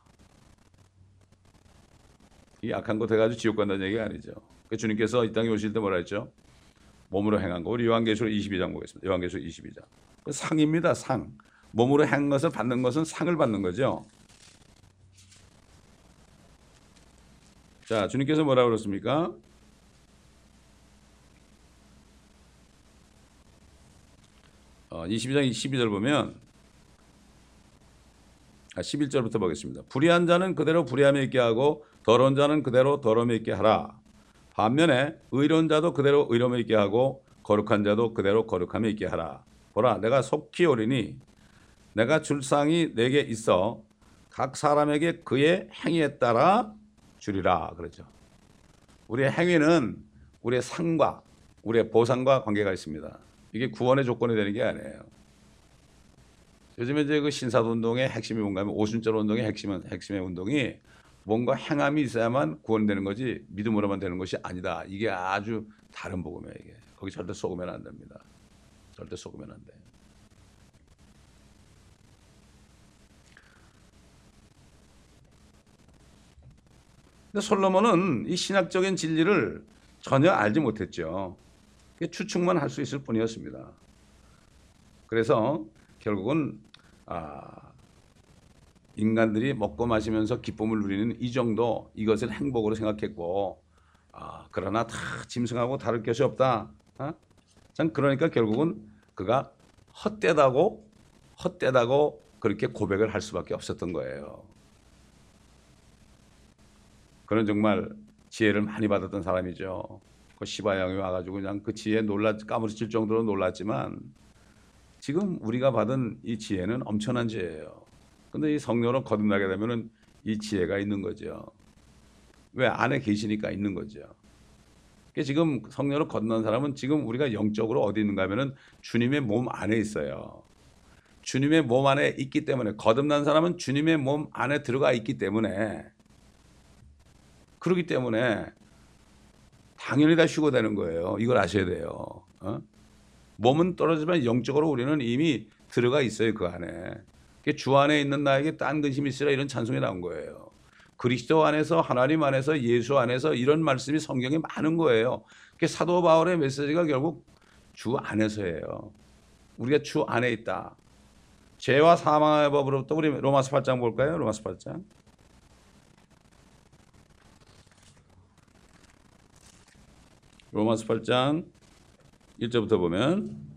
이 악한 것 해가지고 지옥 간다는 얘기가 아니죠. 그 주님께서 이 땅에 오실 때 뭐라 했죠? 몸으로 행한 거. 우리 요한계시록 22장 보겠습니다. 요한계시록 22장. 그 상입니다. 상. 몸으로 행한 것을 받는 것은 상을 받는 거죠. 자, 주님께서 뭐라고 그랬습니까? 어, 22장 22절 보면 아, 11절부터 보겠습니다. 불의한 자는 그대로 불의함에 있게 하고 더러운 자는 그대로 더러움에 있게 하라. 반면에 의로운 자도 그대로 의로움에 있게 하고 거룩한 자도 그대로 거룩함에 있게 하라. 보라 내가 속히 오리니 내가 줄 상이 내게 있어 각 사람에게 그의 행위에 따라 주리라 그러죠. 우리의 행위는 우리의 상과 우리의 보상과 관계가 있습니다. 이게 구원의 조건이 되는 게 아니에요. 요즘에 이제 그 신사도 운동의 핵심이 뭔가 하면 오순절 운동의 핵심은 핵심의 운동이 뭔가 행함이 있어야만 구원되는 거지 믿음으로만 되는 것이 아니다. 이게 아주 다른 복음이에요. 이게 거기 절대 속으면 안 됩니다. 절대 속으면 안 돼. 근데 솔로몬은 이 신학적인 진리를 전혀 알지 못했죠. 추측만 할 수 있을 뿐이었습니다. 그래서 결국은 아, 인간들이 먹고 마시면서 기쁨을 누리는 이 정도 이것을 행복으로 생각했고 아, 그러나 다 짐승하고 다를 것이 없다. 어? 참 그러니까 결국은 그가 헛되다고 헛되다고 그렇게 고백을 할 수밖에 없었던 거예요. 그는 정말 지혜를 많이 받았던 사람이죠. 그 시바 양이 와가지고 그냥 그 지혜에 놀라 까무러칠 정도로 놀랐지만 지금 우리가 받은 이 지혜는 엄청난 지혜예요. 근데 이 성령으로 거듭나게 되면은 이 지혜가 있는 거죠. 왜 안에 계시니까 있는 거죠. 지금 성령을 건넌 사람은 지금 우리가 영적으로 어디 있는가 하면은 주님의 몸 안에 있어요. 주님의 몸 안에 있기 때문에 거듭난 사람은 주님의 몸 안에 들어가 있기 때문에 그렇기 때문에 당연히 다 쉬고 되는 거예요. 이걸 아셔야 돼요. 어? 몸은 떨어지만 영적으로 우리는 이미 들어가 있어요 그 안에. 주 안에 있는 나에게 딴 근심이 있으라 이런 찬송이 나온 거예요. 그리스도 안에서 하나님 안에서 예수 안에서 이런 말씀이 성경에 많은 거예요. 그러니까 사도 바울의 메시지가 결국 주 안에서예요. 우리가 주 안에 있다. 죄와 사망의 법으로부터 우리 로마서 8장 볼까요? 로마서 8장. 로마서 8장 1절부터 보면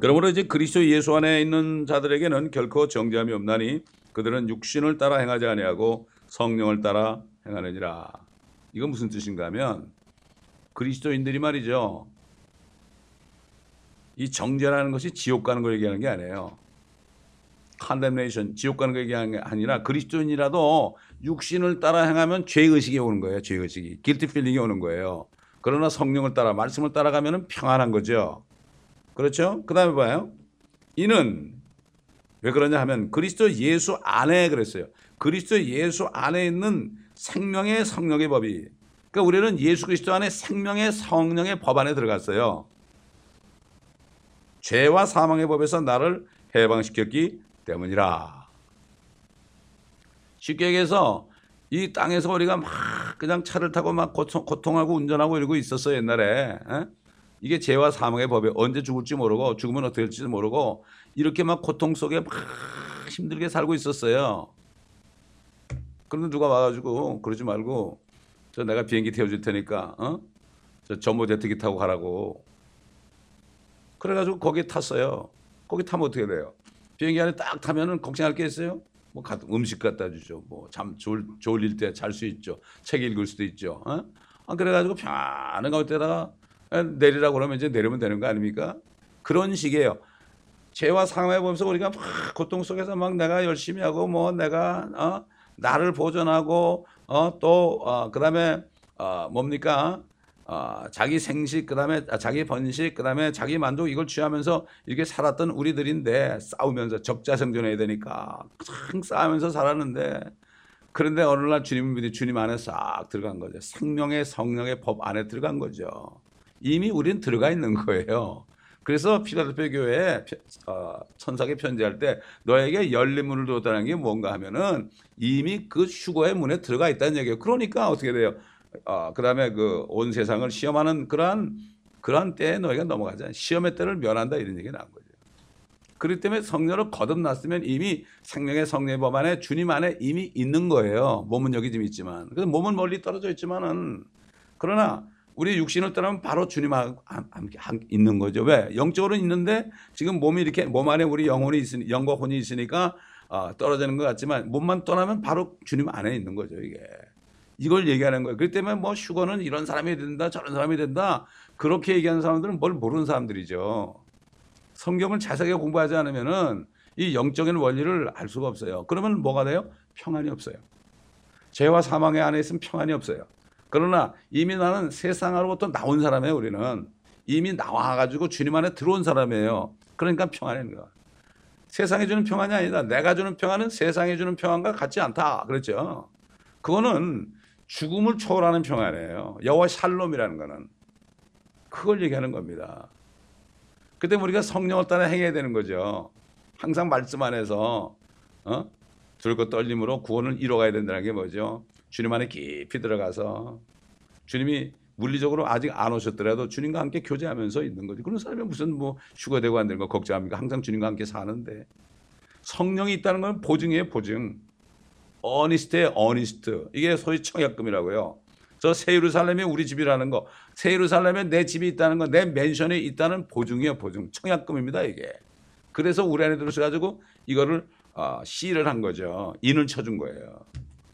그러므로 이제 그리스도 예수 안에 있는 자들에게는 결코 정죄함이 없나니 그들은 육신을 따라 행하지 아니하고 성령을 따라 행하느니라. 이건 무슨 뜻인가 하면 그리스도인들이 말이죠. 이 정죄라는 것이 지옥 가는 걸 얘기하는 게 아니에요. condemnation, 지옥 가는 거 얘기하는 게 아니라 그리스도인이라도 육신을 따라 행하면 죄의식이 오는 거예요. 죄의식이. guilty feeling이 오는 거예요. 그러나 성령을 따라 말씀을 따라가면 평안한 거죠. 그렇죠? 그 다음에 봐요. 이는 왜 그러냐 하면 그리스도 예수 안에 그랬어요. 그리스도 예수 안에 있는 생명의 성령의 법이. 그러니까 우리는 예수 그리스도 안에 생명의 성령의 법 안에 들어갔어요. 죄와 사망의 법에서 나를 해방시켰기 때문이라. 쉽게 얘기해서 이 땅에서 우리가 막 그냥 차를 타고 막 고통, 하고 운전하고 이러고 있었어 옛날에. 에? 이게 죄와 사망의 법에 언제 죽을지 모르고 죽으면 어떻게 될지도 모르고 이렇게 막 고통 속에 막 힘들게 살고 있었어요. 그런데 누가 와가지고 그러지 말고 저 내가 비행기 태워줄 테니까 어? 저 전모 제트기 타고 가라고. 그래가지고 거기에 탔어요. 거기 타면 어떻게 돼요? 비행기 안에 딱 타면은 걱정할 게 있어요? 뭐 음식 갖다 주죠. 뭐잠 졸, 졸릴 때 잘 수 있죠. 책 읽을 수도 있죠. 어? 아, 그래가지고 편안한 가운데다가 내리라고 그러면 이제 내리면 되는 거 아닙니까? 그런 식이에요. 죄와 상황에 보면서 우리가 막 고통 속에서 막 내가 열심히 하고 뭐 내가 어 나를 보존하고 어 또 어, 그다음에 어 뭡니까 어, 자기 생식 그 다음에 자기 번식 그 다음에 자기 만족 이걸 취하면서 이렇게 살았던 우리들인데 싸우면서 적자 생존해야 되니까 참 싸우면서 살았는데 그런데 어느 날 주님 믿이 주님 안에 싹 들어간 거죠. 생명의 성령의 법 안에 들어간 거죠. 이미 우리는 들어가 있는 거예요. 그래서 피라델피아 교회에 어, 천사에게 편지할 때 너에게 열린 문을 두었다는 게 뭔가 하면은 이미 그 휴거의 문에 들어가 있다는 얘기예요. 그러니까 어떻게 돼요? 어, 그다음에 그 온 세상을 시험하는 그러한 그러한 때에 너희가 넘어가자. 시험의 때를 면한다 이런 얘기 나온 거죠. 그렇기 때문에 성령을 거듭났으면 이미 생명의 성령의 법 안에 주님 안에 이미 있는 거예요. 몸은 여기 좀 있지만. 그래서 몸은 멀리 떨어져 있지만은 그러나 우리 육신을 떠나면 바로 주님하고 있는 거죠. 왜? 영적으로는 있는데 지금 몸이 이렇게 몸 안에 우리 영혼이 있으니 영과 혼이 있으니까 어, 떨어지는 것 같지만 몸만 떠나면 바로 주님 안에 있는 거죠. 이게 이걸 얘기하는 거예요. 그렇기 때문에 뭐 휴거는 이런 사람이 된다, 저런 사람이 된다 그렇게 얘기하는 사람들은 뭘 모르는 사람들이죠. 성경을 자세하게 공부하지 않으면은 이 영적인 원리를 알 수가 없어요. 그러면 뭐가 돼요? 평안이 없어요. 죄와 사망의 안에 있으면 평안이 없어요. 그러나 이미 나는 세상으로부터 나온 사람이에요, 우리는. 이미 나와가지고 주님 안에 들어온 사람이에요. 그러니까 평안인 거야. 세상에 주는 평안이 아니다. 내가 주는 평안은 세상에 주는 평안과 같지 않다. 그렇죠. 그거는 죽음을 초월하는 평안이에요. 여호와 샬롬이라는 거는. 그걸 얘기하는 겁니다. 그때 우리가 성령을 따라 행해야 되는 거죠. 항상 말씀 안에서 어? 들고 떨림으로 구원을 이뤄가야 된다는 게 뭐죠? 주님 안에 깊이 들어가서 주님이 물리적으로 아직 안 오셨더라도 주님과 함께 교제하면서 있는 거지. 그런 사람이 무슨 뭐 휴가 되고 안 되는 거 걱정합니까? 항상 주님과 함께 사는데 성령이 있다는 건 보증이에요, 보증. earnest의 earnest. 이게 소위 청약금이라고요. 저 새 예루살렘이 우리 집이라는 거, 새 예루살렘에 내 집이 있다는 거, 내 맨션에 있다는 보증이에요, 보증. 청약금입니다, 이게. 그래서 우리 안에 들어서 가지고 이거를 어, seal을 한 거죠. 인을 쳐준 거예요.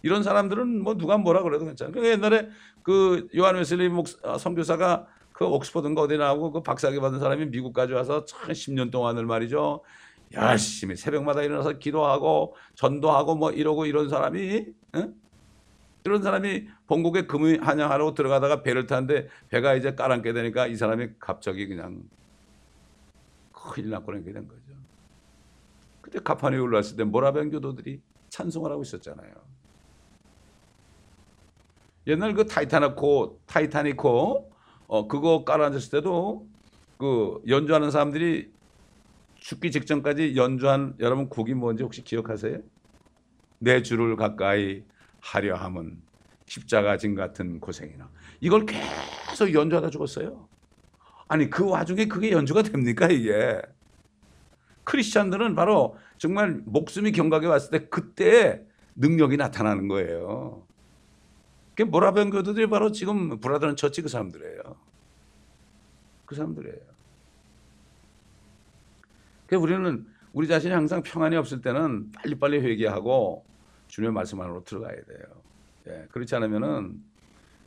이런 사람들은 뭐 누가 뭐라 그래도 괜찮아요. 그 옛날에 그 요한 웨슬리 목 어, 선교사가 그 옥스퍼드인가 어디 나오고 그 박사학위 받은 사람이 미국까지 와서 참 10년 동안을 말이죠. 열심히 새벽마다 일어나서 기도하고 전도하고 뭐 이러고 이런 사람이 응? 이런 사람이 본국에 금이 한양하러 들어가다가 배를 타는데 배가 이제 깔아앉게 되니까 이 사람이 갑자기 그냥 큰일 났고 그렇게 된 거죠. 그때 가판에 올라왔을 때 모라벤 교도들이 찬송을 하고 있었잖아요. 옛날 그 타이타니코 타이타니코 어 그거 깔아앉았을 때도 그 연주하는 사람들이 죽기 직전까지 연주한 여러분 곡이 뭔지 혹시 기억하세요? 내 주를 가까이 하려 함은 십자가 진 같은 고생이나 이걸 계속 연주하다 죽었어요. 아니 그 와중에 그게 연주가 됩니까 이게? 크리스찬들은 바로 정말 목숨이 경각에 왔을 때 그때 능력이 나타나는 거예요. 그 모라벤 교도들이 바로 지금 브라더는 처치 그 사람들이에요. 그 사람들이에요. 그 우리는 우리 자신이 항상 평안이 없을 때는 빨리빨리 회개하고 주님의 말씀 안으로 들어가야 돼요. 예, 그렇지 않으면은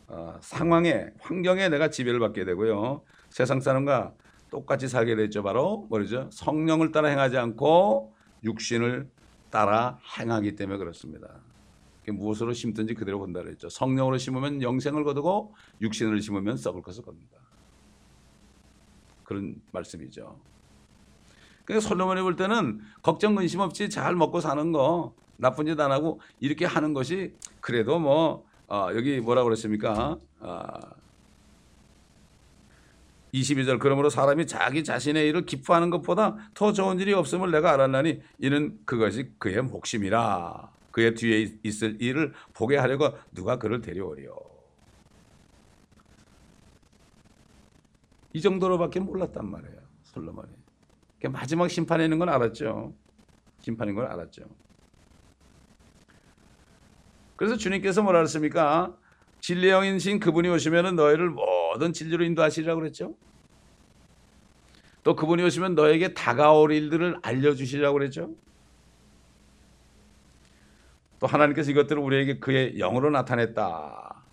어, 상황에 환경에 내가 지배를 받게 되고요. 세상 사람과 똑같이 살게 되죠. 바로 뭐죠? 성령을 따라 행하지 않고 육신을 따라 행하기 때문에 그렇습니다. 무엇으로 심든지 그대로 본다 그랬죠. 성령으로 심으면 영생을 거두고 육신을 심으면 썩을 것을 겁니다. 그런 말씀이죠. 그러니까 솔로몬이 볼 때는 걱정 근심 없이 잘 먹고 사는 거 나쁜 짓 안 하고 이렇게 하는 것이 그래도 뭐 어, 여기 뭐라 그랬습니까? 어, 22절 그러므로 사람이 자기 자신의 일을 기뻐하는 것보다 더 좋은 일이 없음을 내가 알았나니 이는 그것이 그의 목심이라 그의 뒤에 있을 일을 보게 하려고 누가 그를 데려오리요 이 정도로밖에 몰랐단 말이에요 솔로몬이 마지막 심판에 있는 건 알았죠 심판인 걸 알았죠 그래서 주님께서 뭐라 그랬습니까? 진리의 영이신 그분이 오시면 너희를 모든 진리로 인도하시리라고 그랬죠. 또 그분이 오시면 너에게 다가올 일들을 알려주시라고 그랬죠. 또 하나님께서 이것들을 우리에게 그의 영으로 나타냈다.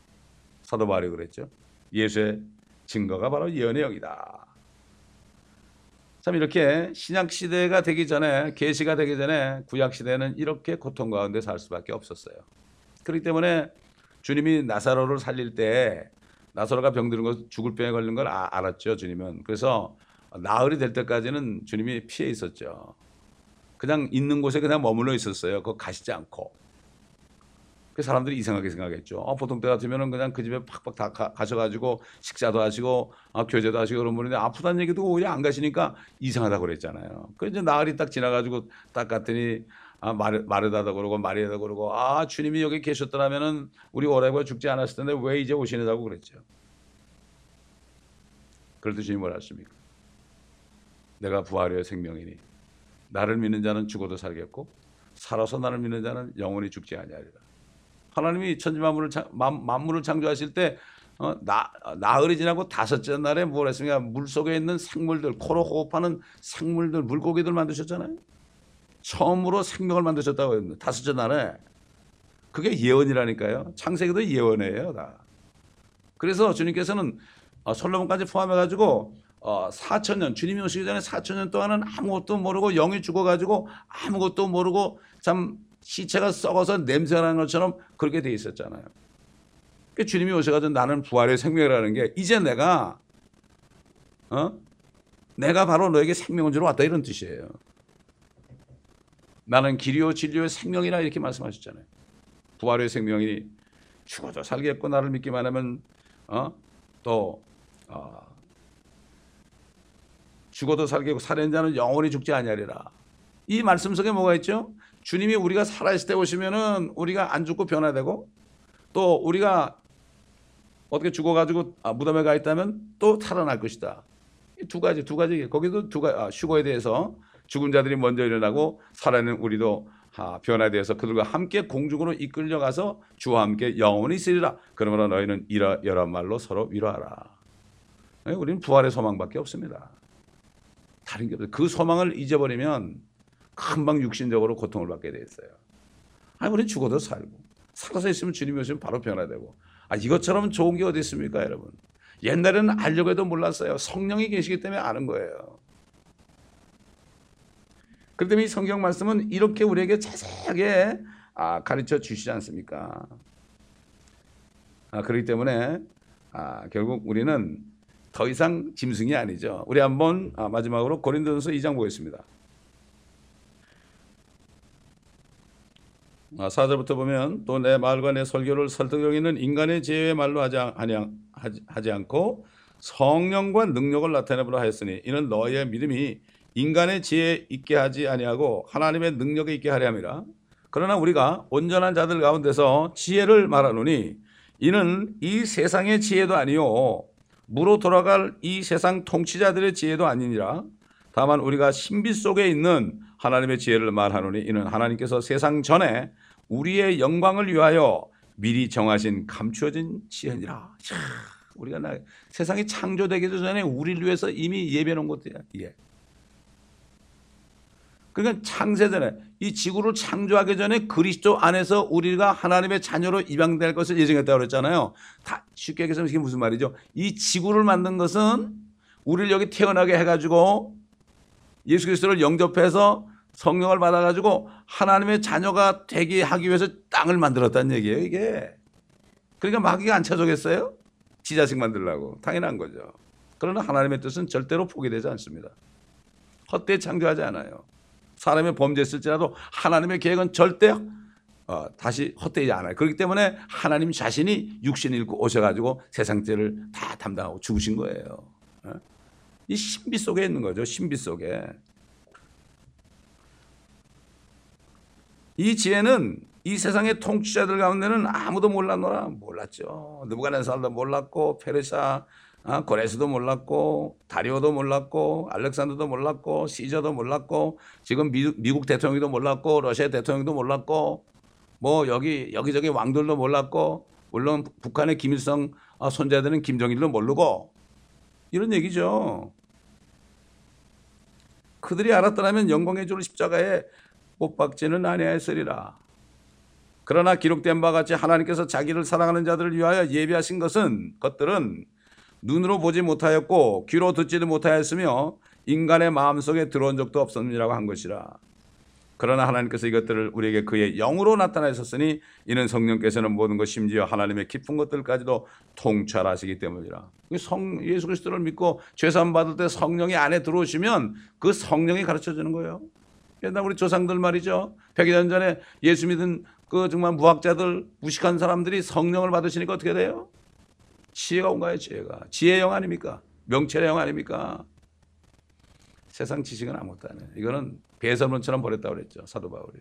사도 바울이 그랬죠. 예수의 증거가 바로 예언의 영이다. 참 이렇게 신약 시대가 되기 전에 계시가 되기 전에 구약 시대는 이렇게 고통 가운데 살 수밖에 없었어요. 그렇기 때문에 주님이 나사로를 살릴 때 나사로가 병드는 것 죽을 병에 걸린 걸 아, 알았죠 주님은 그래서 나흘이 될 때까지는 주님이 피해 있었죠 그냥 있는 곳에 그냥 머물러 있었어요 그 가시지 않고 그 사람들이 이상하게 생각했죠 어, 보통 때 같으면은 그냥 그 집에 팍팍 다 가, 셔가지고 식사도 하시고 어, 교제도 하시고 그런 분인데 아프다는 얘기도 오히려 안 가시니까 이상하다고 그랬잖아요 그 이제 나흘이 딱 지나가지고 딱 갔더니 아, 마르, 마르다다 그러고 마리아다 그러고 아 주님이 여기 계셨더라면은 우리 오라이가 죽지 않았을 텐데 왜 이제 오시느냐고 그랬죠. 그래도 주님 뭐라 했습니까? 내가 부활의 생명이니 나를 믿는 자는 죽어도 살겠고 살아서 나를 믿는 자는 영원히 죽지 아니하리라. 하나님이 천지 만물을 만물을 창조하실 때 어, 나, 나흘이 지나고 다섯째 날에 뭘 했습니까? 물 속에 있는 생물들, 코로 호흡하는 생물들, 물고기들 만드셨잖아요. 처음으로 생명을 만드셨다고 했는데 다섯째 날에 그게 예언이라니까요. 창세기도 예언이에요, 다. 그래서 주님께서는 어, 솔로몬까지 포함해 가지고 어, 4천 년 주님이 오시기 전에 4천 년 동안은 아무것도 모르고 영이 죽어 가지고 아무것도 모르고 참 시체가 썩어서 냄새가 나는 것처럼 그렇게 돼 있었잖아요. 그러니까 주님이 오셔가지고 나는 부활의 생명이라는 게 이제 내가 어? 내가 바로 너에게 생명을 주러 왔다 이런 뜻이에요. 나는 길이요 진리요 생명이라 이렇게 말씀하셨잖아요. 부활의 생명이 죽어도 살겠고 나를 믿기만 하면 어? 또 어, 죽어도 살겠고 살인 자는 영원히 죽지 아니하리라. 이 말씀 속에 뭐가 있죠? 주님이 우리가 살아있을 때 오시면은 우리가 안 죽고 변화되고 또 우리가 어떻게 죽어가지고 아, 무덤에 가 있다면 또 살아날 것이다. 두 가지 두 가지 거기도 두 가지 아, 휴거에 대해서 죽은 자들이 먼저 일어나고 살아있는 우리도 변화되어서 그들과 함께 공중으로 이끌려가서 주와 함께 영원히 있으리라. 그러므로 너희는 이러 여러 말로 서로 위로하라. 네, 우리는 부활의 소망밖에 없습니다. 다른 게 없어요. 그 소망을 잊어버리면 금방 육신적으로 고통을 받게 돼 있어요. 아니 우리는 죽어도 살고 살아서 있으면 주님이 오시면 바로 변화되고 아 이것처럼 좋은 게 어디 있습니까 여러분. 옛날에는 알려고 해도 몰랐어요. 성령이 계시기 때문에 아는 거예요. 그렇기 때문에 이 성경 말씀은 이렇게 우리에게 자세하게 아, 가르쳐 주시지 않습니까? 아, 그렇기 때문에 아, 결국 우리는 더 이상 짐승이 아니죠. 우리 한번 아, 마지막으로 고린도전서 2장 보겠습니다. 아, 4절부터 보면 또 내 말과 내 설교를 설득력 있는 인간의 지혜의 말로 하지, 않, 하지 않고 성령과 능력을 나타내보라 하였으니 이는 너희의 믿음이 인간의 지혜 있게 하지 아니하고 하나님의 능력에 있게 하려 함이라. 그러나 우리가 온전한 자들 가운데서 지혜를 말하노니 이는 이 세상의 지혜도 아니요 무로 돌아갈 이 세상 통치자들의 지혜도 아니니라. 다만 우리가 신비 속에 있는 하나님의 지혜를 말하노니 이는 하나님께서 세상 전에 우리의 영광을 위하여 미리 정하신 감추어진 지혜니라. 차, 우리가 나, 세상이 창조되기도 전에 우리를 위해서 이미 예배해 놓은 것들이야. 이게. 그러니까 창세 전에 이 지구를 창조하기 전에 그리스도 안에서 우리가 하나님의 자녀로 입양될 것을 예정했다고 그랬잖아요. 다 쉽게 얘기해서 이게 무슨 말이죠? 이 지구를 만든 것은 우리를 여기 태어나게 해가지고 예수 그리스도를 영접해서 성령을 받아가지고 하나님의 자녀가 되게 하기 위해서 땅을 만들었다는 얘기예요, 이게. 그러니까 마귀가 안 찾아오겠어요? 지 자식 만들라고. 당연한 거죠. 그러나 하나님의 뜻은 절대로 포기되지 않습니다. 헛되이 창조하지 않아요. 사람의 범죄했을지라도 하나님의 계획은 절대 어, 다시 헛되지 않아요. 그렇기 때문에 하나님 자신이 육신 잃고 오셔가지고 세상 죄를 다 담당하고 죽으신 거예요. 어? 이 신비 속에 있는 거죠. 신비 속에. 이 지혜는 이 세상의 통치자들 가운데는 아무도 몰랐노라 몰랐죠. 느부갓네살도 몰랐고 페르샤 아, 고레스도 몰랐고 다리오도 몰랐고 알렉산더도 몰랐고 시저도 몰랐고 지금 미, 미국 대통령도 몰랐고 러시아 대통령도 몰랐고 뭐 여기 여기저기 왕들도 몰랐고 물론 북한의 김일성 아, 손자들은 김정일도 모르고 이런 얘기죠. 그들이 알았더라면 영광의 주를 십자가에 못 박지는 아니하였으리라. 그러나 기록된 바와 같이 하나님께서 자기를 사랑하는 자들을 위하여 예비하신 것은 것들은 눈으로 보지 못하였고 귀로 듣지도 못하였으며 인간의 마음속에 들어온 적도 없었느니라고 한 것이라. 그러나 하나님께서 이것들을 우리에게 그의 영으로 나타내셨으니 이는 성령께서는 모든 것 심지어 하나님의 깊은 것들까지도 통찰하시기 때문이라. 성 예수 그리스도를 믿고 죄산 받을 때 성령이 안에 들어오시면 그 성령이 가르쳐 주는 거예요. 옛날 우리 조상들 말이죠. 100여 전에 예수 믿은 그 정말 무학자들 무식한 사람들이 성령을 받으시니까 어떻게 돼요? 지혜가 온 거예요, 지혜가. 지혜의 영 아닙니까? 명철의 영 아닙니까? 세상 지식은 아무것도 안 해요. 이거는 배설문처럼 버렸다고 그랬죠, 사도 바울이.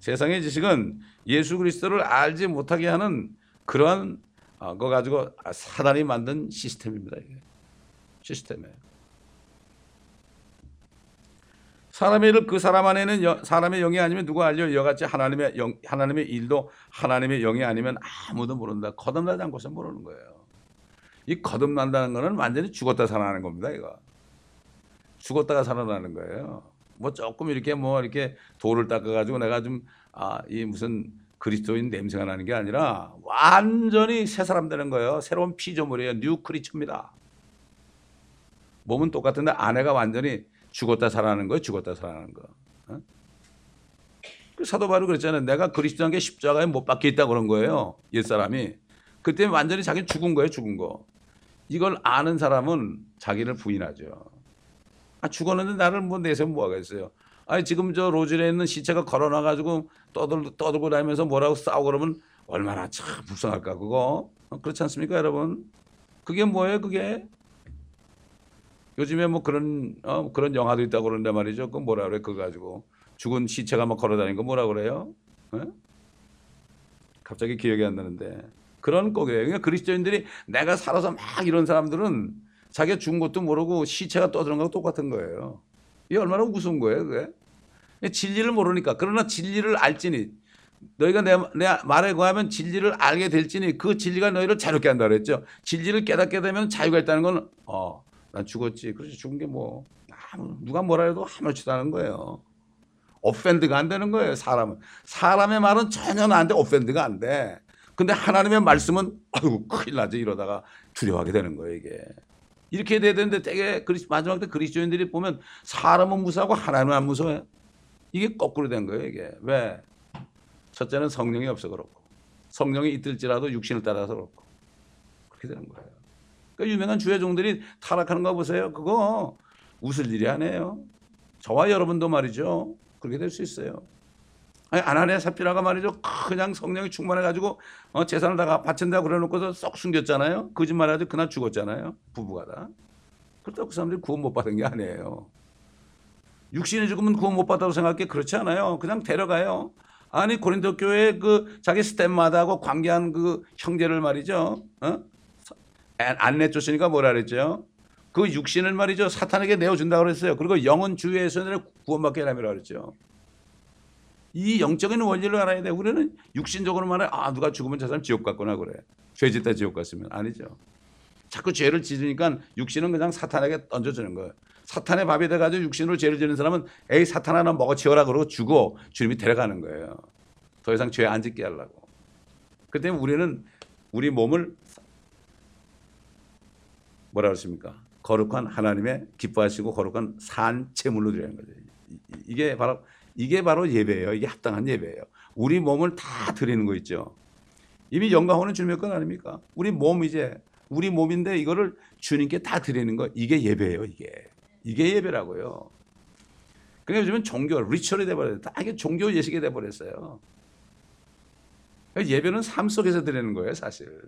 세상의 지식은 예수 그리스도를 알지 못하게 하는 그러한 어, 거 가지고 사단이 만든 시스템입니다. 이게. 시스템이에요. 사람의 일을 그 사람 안에는 여, 사람의 영이 아니면 누가 알려 여같이 하나님의 영, 하나님의 일도 하나님의 영이 아니면 아무도 모른다. 거듭나지 않고서 모르는 거예요. 이 거듭난다는 거는 완전히 죽었다 살아나는 겁니다. 이거 죽었다가 살아나는 거예요. 뭐 조금 이렇게 뭐 이렇게 도를 닦아가지고 내가 좀 아 이 무슨 그리스도인 냄새가 나는 게 아니라 완전히 새 사람 되는 거예요. 새로운 피조물이에요. new creature입니다. 몸은 똑같은데 안에가 완전히 죽었다 살아나는 거예요. 죽었다 살아나는 거. 어? 그 사도 바울 그랬잖아요. 내가 그리스도와 함께 십자가에 못 박혀 있다 그런 거예요. 옛 사람이. 그때 완전히 자기는 죽은 거예요. 죽은 거. 이걸 아는 사람은 자기를 부인하죠. 아, 죽었는데 나를 뭐 내세 뭐 하겠어요. 아니, 지금 저 로즈에 있는 시체가 걸어놔 가지고 떠들, 떠들고 다니면서 뭐라고 싸우고 그러면 얼마나 참 불쌍할까, 그거. 어, 그렇지 않습니까, 여러분? 그게 뭐예요, 그게? 요즘에 뭐 그런 어, 그런 영화도 있다고 그러는데 말이죠. 그 뭐라 그래 그거 가지고 죽은 시체가 막 걸어다니는 거 뭐라 그래요? 에? 갑자기 기억이 안 나는데 그런 거예요. 그러니까 그리스도인들이 내가 살아서 막 이런 사람들은 자기가 죽은 것도 모르고 시체가 떠드는 거랑 똑같은 거예요. 이게 얼마나 우스운 거예요, 그게? 진리를 모르니까. 그러나 진리를 알지니 너희가 내, 내 말에 거하면 진리를 알게 될지니 그 진리가 너희를 자유롭게 한다 그랬죠. 진리를 깨닫게 되면 자유가 있다는 건 어, 난 죽었지. 그래서 죽은 게 뭐, 누가 뭐라 해도 아무렇지도 않은 거예요. 오펜드가 안 되는 거예요, 사람은. 사람의 말은 전혀 안 돼, 오펜드가 안 돼. 근데 하나님의 말씀은, 아이고, 큰일 나지, 이러다가 두려워하게 되는 거예요, 이게. 이렇게 돼야 되는데 되게 그리, 마지막 때 그리스도인들이 보면 사람은 무서워하고 하나님은 안 무서워해. 이게 거꾸로 된 거예요, 이게. 왜? 첫째는 성령이 없어 그렇고 성령이 있을지라도 육신을 따라서 그렇고 그렇게 되는 거예요. 그 유명한 주의종들이 타락하는 거 보세요. 그거 웃을 일이 아니에요. 저와 여러분도 말이죠. 그렇게 될 수 있어요. 아니, 아나니아 삽비라가 말이죠. 그냥 성령이 충만해가지고 어, 재산을 다 바친다 그래놓고서 썩 숨겼잖아요. 거짓말해가지고 그날 죽었잖아요. 부부가 다. 그렇다고 그 사람들이 구원 못 받은 게 아니에요. 육신이 죽으면 구원 못 받다고 생각해 그렇지 않아요. 그냥 데려가요. 아니 고린도 교회 그 자기 스텝마다하고 관계한 그 형제를 말이죠. 어? 안 내쫓으니까 뭐라 그랬죠? 그 육신을 말이죠 사탄에게 내어준다고 그랬어요. 그리고 영은 주의 손에 구원받게 하라고 그랬죠. 이 영적인 원리를 알아야 돼. 우리는 육신적으로 말해 아 누가 죽으면 저 사람 지옥 갔구나 그래. 죄 짓다 지옥 갔으면 아니죠. 자꾸 죄를 지으니까 육신은 그냥 사탄에게 던져주는 거예요. 사탄의 밥이 돼가지고 육신으로 죄를 지는 사람은 에이 사탄 하나 먹어치워라 그러고 주고 주님이 데려가는 거예요. 더 이상 죄 안 짓게 하려고. 그 때문에 우리는 우리 몸을 뭐라 그러십니까? 거룩한 하나님의 기뻐하시고 거룩한 산 제물로 드리는 거죠. 이게 바로 이게 바로 예배예요. 이게 합당한 예배예요. 우리 몸을 다 드리는 거 있죠. 이미 영광하는 주님의 것 아닙니까? 우리 몸 이제 우리 몸인데 이거를 주님께 다 드리는 거 이게 예배예요. 이게 이게 예배라고요. 그러니까 요즘은 종교 리처리 돼버렸어요. 다 이게 종교 예식이 돼버렸어요. 예배는 삶 속에서 드리는 거예요, 사실.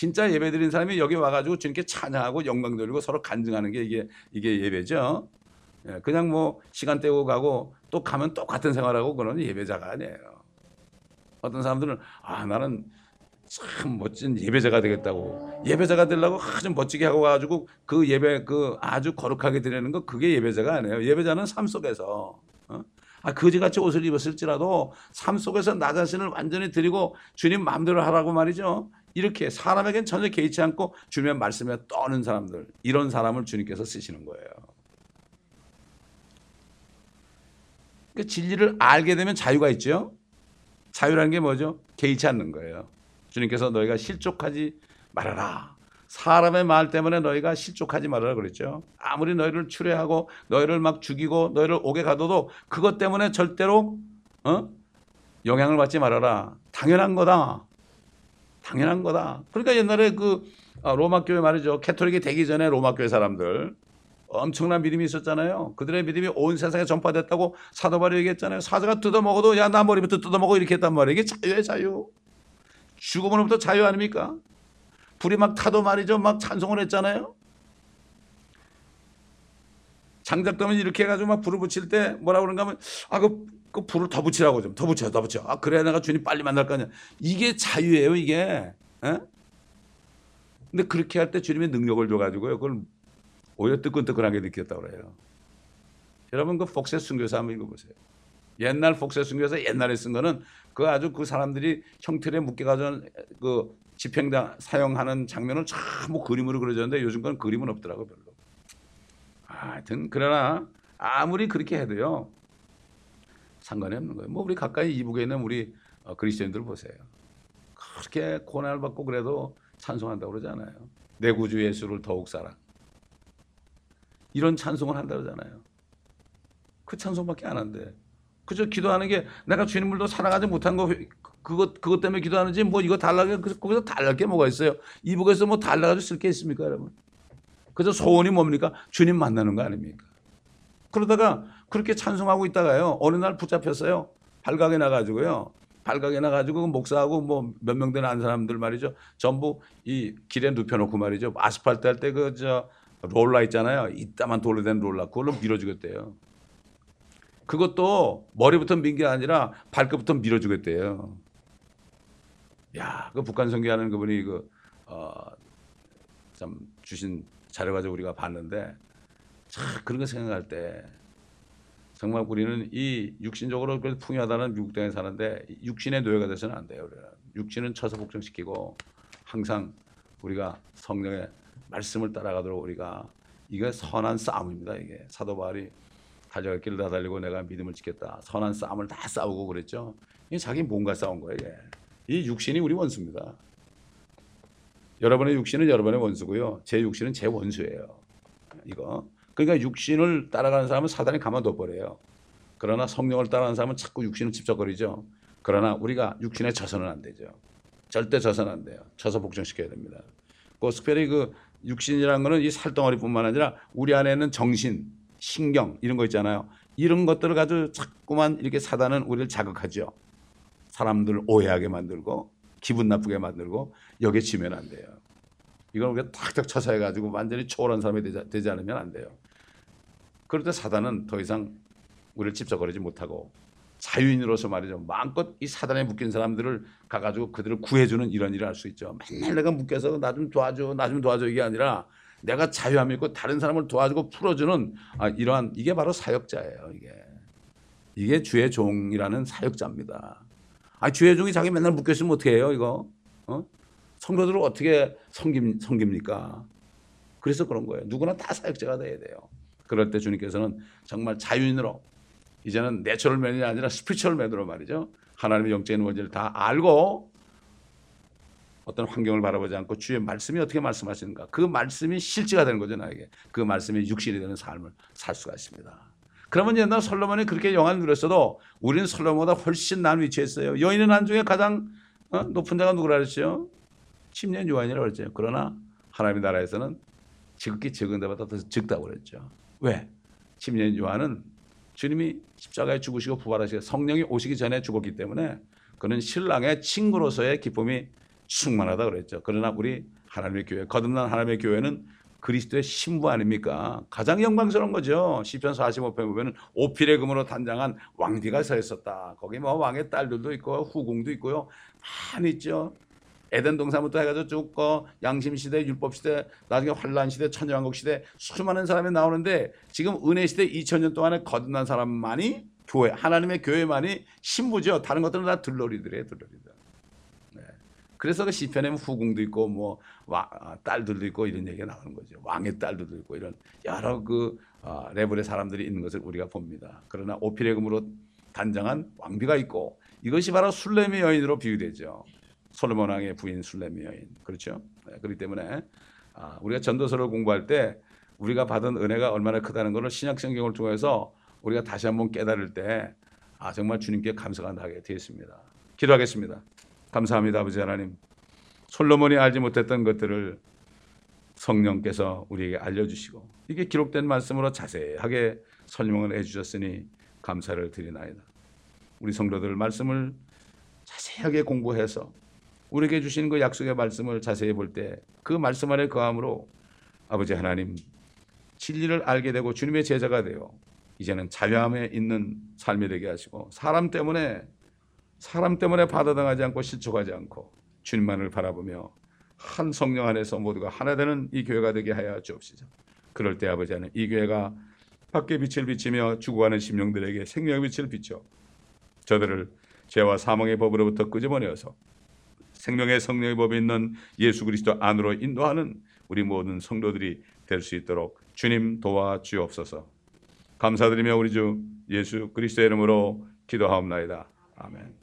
진짜 예배 드리는 사람이 여기 와가지고 주님께 찬양하고 영광 돌리고 서로 간증하는 게 이게 이게 예배죠. 예, 그냥 뭐 시간 때우고 가고 또 가면 똑같은 생활하고 그런 예배자가 아니에요. 어떤 사람들은 아 나는 참 멋진 예배자가 되겠다고 예배자가 되려고 아주 멋지게 하고 가지고 그 예배 그 아주 거룩하게 드리는 거 그게 예배자가 아니에요. 예배자는 삶 속에서 어? 아 거지같이 옷을 입었을지라도 삶 속에서 나 자신을 완전히 드리고 주님 마음대로 하라고 말이죠. 이렇게 사람에겐 전혀 개의치 않고 주님의 말씀에 떠는 사람들 이런 사람을 주님께서 쓰시는 거예요. 그 진리를 알게 되면 자유가 있죠. 자유라는 게 뭐죠? 개의치 않는 거예요. 주님께서 너희가 실족하지 말아라. 사람의 말 때문에 너희가 실족하지 말아라 그랬죠. 아무리 너희를 추례하고 너희를 막 죽이고 너희를 오게 가둬도 그것 때문에 절대로 어? 영향을 받지 말아라. 당연한 거다. 당연한 거다. 그러니까 옛날에 그 아, 로마 교회 말이죠. 캐톨릭이 되기 전에 로마 교회 사람들 엄청난 믿음이 있었잖아요. 그들의 믿음이 온 세상에 전파됐다고 사도 바울이 얘기했잖아요. 사자가 뜯어 먹어도 야 나 머리부터 뜯어 먹어 이렇게 했단 말이에요. 이게 자유의 자유. 죽음으로부터 자유 아닙니까? 불이 막 타도 말이죠. 막 찬송을 했잖아요. 장작더면 이렇게 해가지고 막 불을 붙일 때 뭐라 그런가 하면 아, 그, 그 불을 더 붙이라고 좀 더 붙여, 더 붙여. 아, 그래야 내가 주님 빨리 만날 거 아니야. 이게 자유예요, 이게. 에? 근데 그렇게 할 때 주님의 능력을 줘가지고요. 그걸 오히려 뜨끈뜨끈하게 느꼈다고 그래요. 여러분 그 폭세 순교사 한번 읽어보세요. 옛날 폭세 순교사 옛날에 쓴 거는 그 아주 그 사람들이 형틀에 묶여가지고 그 집행당 사용하는 장면을 전부 그림으로 그려졌는데 요즘 건 그림은 없더라고 별로. 하여튼 그러나 아무리 그렇게 해도요 상관이 없는 거예요. 뭐 우리 가까이 이북에 있는 우리 어, 그리스도인들 보세요. 그렇게 고난을 받고 그래도 찬송한다고 그러잖아요. 내 구주 예수를 더욱 사랑. 이런 찬송을 한다 그러잖아요. 그 찬송밖에 안 한대. 그저 기도하는 게 내가 주님을 더 사랑하지 못한 거 그것 그것 때문에 기도하는지 뭐 이거 달라게 거기서 달랄 게 뭐가 있어요? 이북에서 뭐 달라가지고 쓸 게 있습니까, 여러분? 그래서 소원이 뭡니까? 주님 만나는 거 아닙니까? 그러다가 그렇게 찬송하고 있다가요 어느 날 붙잡혔어요. 발각에 나가지고요. 발각에 나가지고 목사하고 뭐 몇 명 되는 안 사람들 말이죠. 전부 이 길에 눕혀놓고 말이죠. 아스팔트 할 때 그 저 롤라 있잖아요. 이따만 돌로 된 롤라 그걸로 밀어주겠대요. 그것도 머리부터 민 게 아니라 발끝부터 밀어주겠대요. 야, 그 북한 선교하는 그분이 그, 어, 참 주신 자료 가지고 우리가 봤는데, 참 그런 거 생각할 때, 정말 우리는 이 육신적으로 풍요하다는 미국 땅에 사는데, 육신의 노예가 돼서는 안 돼요. 우리는. 육신은 쳐서 복종시키고, 항상 우리가 성령의 말씀을 따라가도록 우리가, 이게 선한 싸움입니다. 이게 사도 바울이 달려갈 길을 다 달리고 내가 믿음을 지켰다. 선한 싸움을 다 싸우고 그랬죠. 이게 자기 몸과 싸운 거예요. 이게. 이 육신이 우리 원수입니다. 여러분의 육신은 여러분의 원수고요. 제 육신은 제 원수예요. 이거. 그러니까 육신을 따라가는 사람은 사단이 가만둬 버려요. 그러나 성령을 따라가는 사람은 자꾸 육신을 집적거리죠. 그러나 우리가 육신에 져서는 안 되죠. 절대 져서는 안 돼요. 져서 복종시켜야 됩니다. 그 특별히 그 육신이라는 거는 이 살덩어리뿐만 아니라 우리 안에 있는 정신, 신경 이런 거 있잖아요. 이런 것들을 가지고 자꾸만 이렇게 사단은 우리를 자극하죠. 사람들 오해하게 만들고 기분 나쁘게 만들고 여기에 지면 안 돼요. 이걸 우리가 탁탁 쳐서 해가지고 완전히 초월한 사람이 되지, 되지 않으면 안 돼요. 그럴 때 사단은 더 이상 우리를 집적거리지 못하고 자유인으로서 말이죠. 마음껏 이 사단에 묶인 사람들을 가가지고 그들을 구해주는 이런 일을 할 수 있죠. 맨날 내가 묶여서 나 좀 도와줘, 나 좀 도와줘 이게 아니라 내가 자유함 있고 다른 사람을 도와주고 풀어주는 아, 이러한 이게 바로 사역자예요. 이게 이게 주의 종이라는 사역자입니다. 아, 주의 종이 자기 맨날 묶여 있으면 어떻게 해요, 이거? 어? 성도들을 어떻게 섬김, 섬깁 니까? 그래서 그런 거예요. 누구나 다 사역자가 돼야 돼요. 그럴 때 주님께서는 정말 자유인으로 이제는 natural man이 아니라 spiritual man으로 말이죠. 하나님의 영적인 원리를 다 알고 어떤 환경을 바라보지 않고 주의 말씀이 어떻게 말씀하시는가 그 말씀이 실제가 되는 거죠 나에게 그 말씀이 육신이 되는 삶을 살 수가 있습니다. 그러면 옛날 솔로몬이 그렇게 영화를 누렸어도 우리는 솔로몬보다 훨씬 난 위치에 있어요. 여인의 난 중에 가장 어? 높은 자가 누구라 그랬죠? 침례 요한이라고 그랬죠. 그러나 하나님의 나라에서는 지극히 적은 데보다 더 적다고 그랬죠. 왜? 침례 요한은 주님이 십자가에 죽으시고 부활하시고 성령이 오시기 전에 죽었기 때문에 그는 신랑의 친구로서의 기쁨이 충만하다 그랬죠. 그러나 우리 하나님의 교회, 거듭난 하나님의 교회는 그리스도의 신부 아닙니까? 가장 영광스러운 거죠. 시편 45편 보면은 오필의 금으로 단장한 왕비가 서 있었다. 거기 뭐 왕의 딸들도 있고 후궁도 있고요. 많이 있죠. 에덴 동산부터 해가지고 쭉 거 양심 시대, 율법 시대, 나중에 환란 시대, 천년왕국 시대 수많은 사람이 나오는데 지금 은혜 시대 2000년 동안에 거듭난 사람만이 교회, 하나님의 교회만이 신부죠. 다른 것들은 다 들러리들이에요, 들러리들. 네. 그래서 그 시편에 후궁도 있고 뭐 와, 아, 딸들도 있고 이런 얘기가 나오는 거죠. 왕의 딸들도 있고 이런 여러 그 아, 레벨의 사람들이 있는 것을 우리가 봅니다. 그러나 오필의 금으로 단장한 왕비가 있고 이것이 바로 술레미 여인으로 비유되죠. 솔로몬 왕의 부인 술레미 여인. 그렇죠? 네, 그렇기 때문에 아, 우리가 전도서를 공부할 때 우리가 받은 은혜가 얼마나 크다는 것을 신약 성경을 통해서 우리가 다시 한번 깨달을 때 아, 정말 주님께 감사가 나게 되었습니다. 기도하겠습니다. 감사합니다, 아버지 하나님. 솔로몬이 알지 못했던 것들을 성령께서 우리에게 알려주시고 이게 기록된 말씀으로 자세하게 설명을 해주셨으니 감사를 드리나이다. 우리 성도들 말씀을 자세하게 공부해서 우리에게 주신 그 약속의 말씀을 자세히 볼 때 그 말씀 안에 거함으로 아버지 하나님 진리를 알게 되고 주님의 제자가 되어 이제는 자유함에 있는 삶이 되게 하시고 사람 때문에 사람 때문에 받아당하지 않고 실족하지 않고 주님만을 바라보며 한 성령 안에서 모두가 하나 되는 이 교회가 되게 하여 주옵시다. 그럴 때 아버지 하나님 이 교회가 밖에 빛을 비치며 죽어가는 심령들에게 생명의 빛을 비춰 저들을 죄와 사망의 법으로부터 끄집어내어서 생명의 성령의 법에 있는 예수 그리스도 안으로 인도하는 우리 모든 성도들이 될 수 있도록 주님 도와 주옵소서. 감사드리며 우리 주 예수 그리스도의 이름으로 기도하옵나이다. 아멘.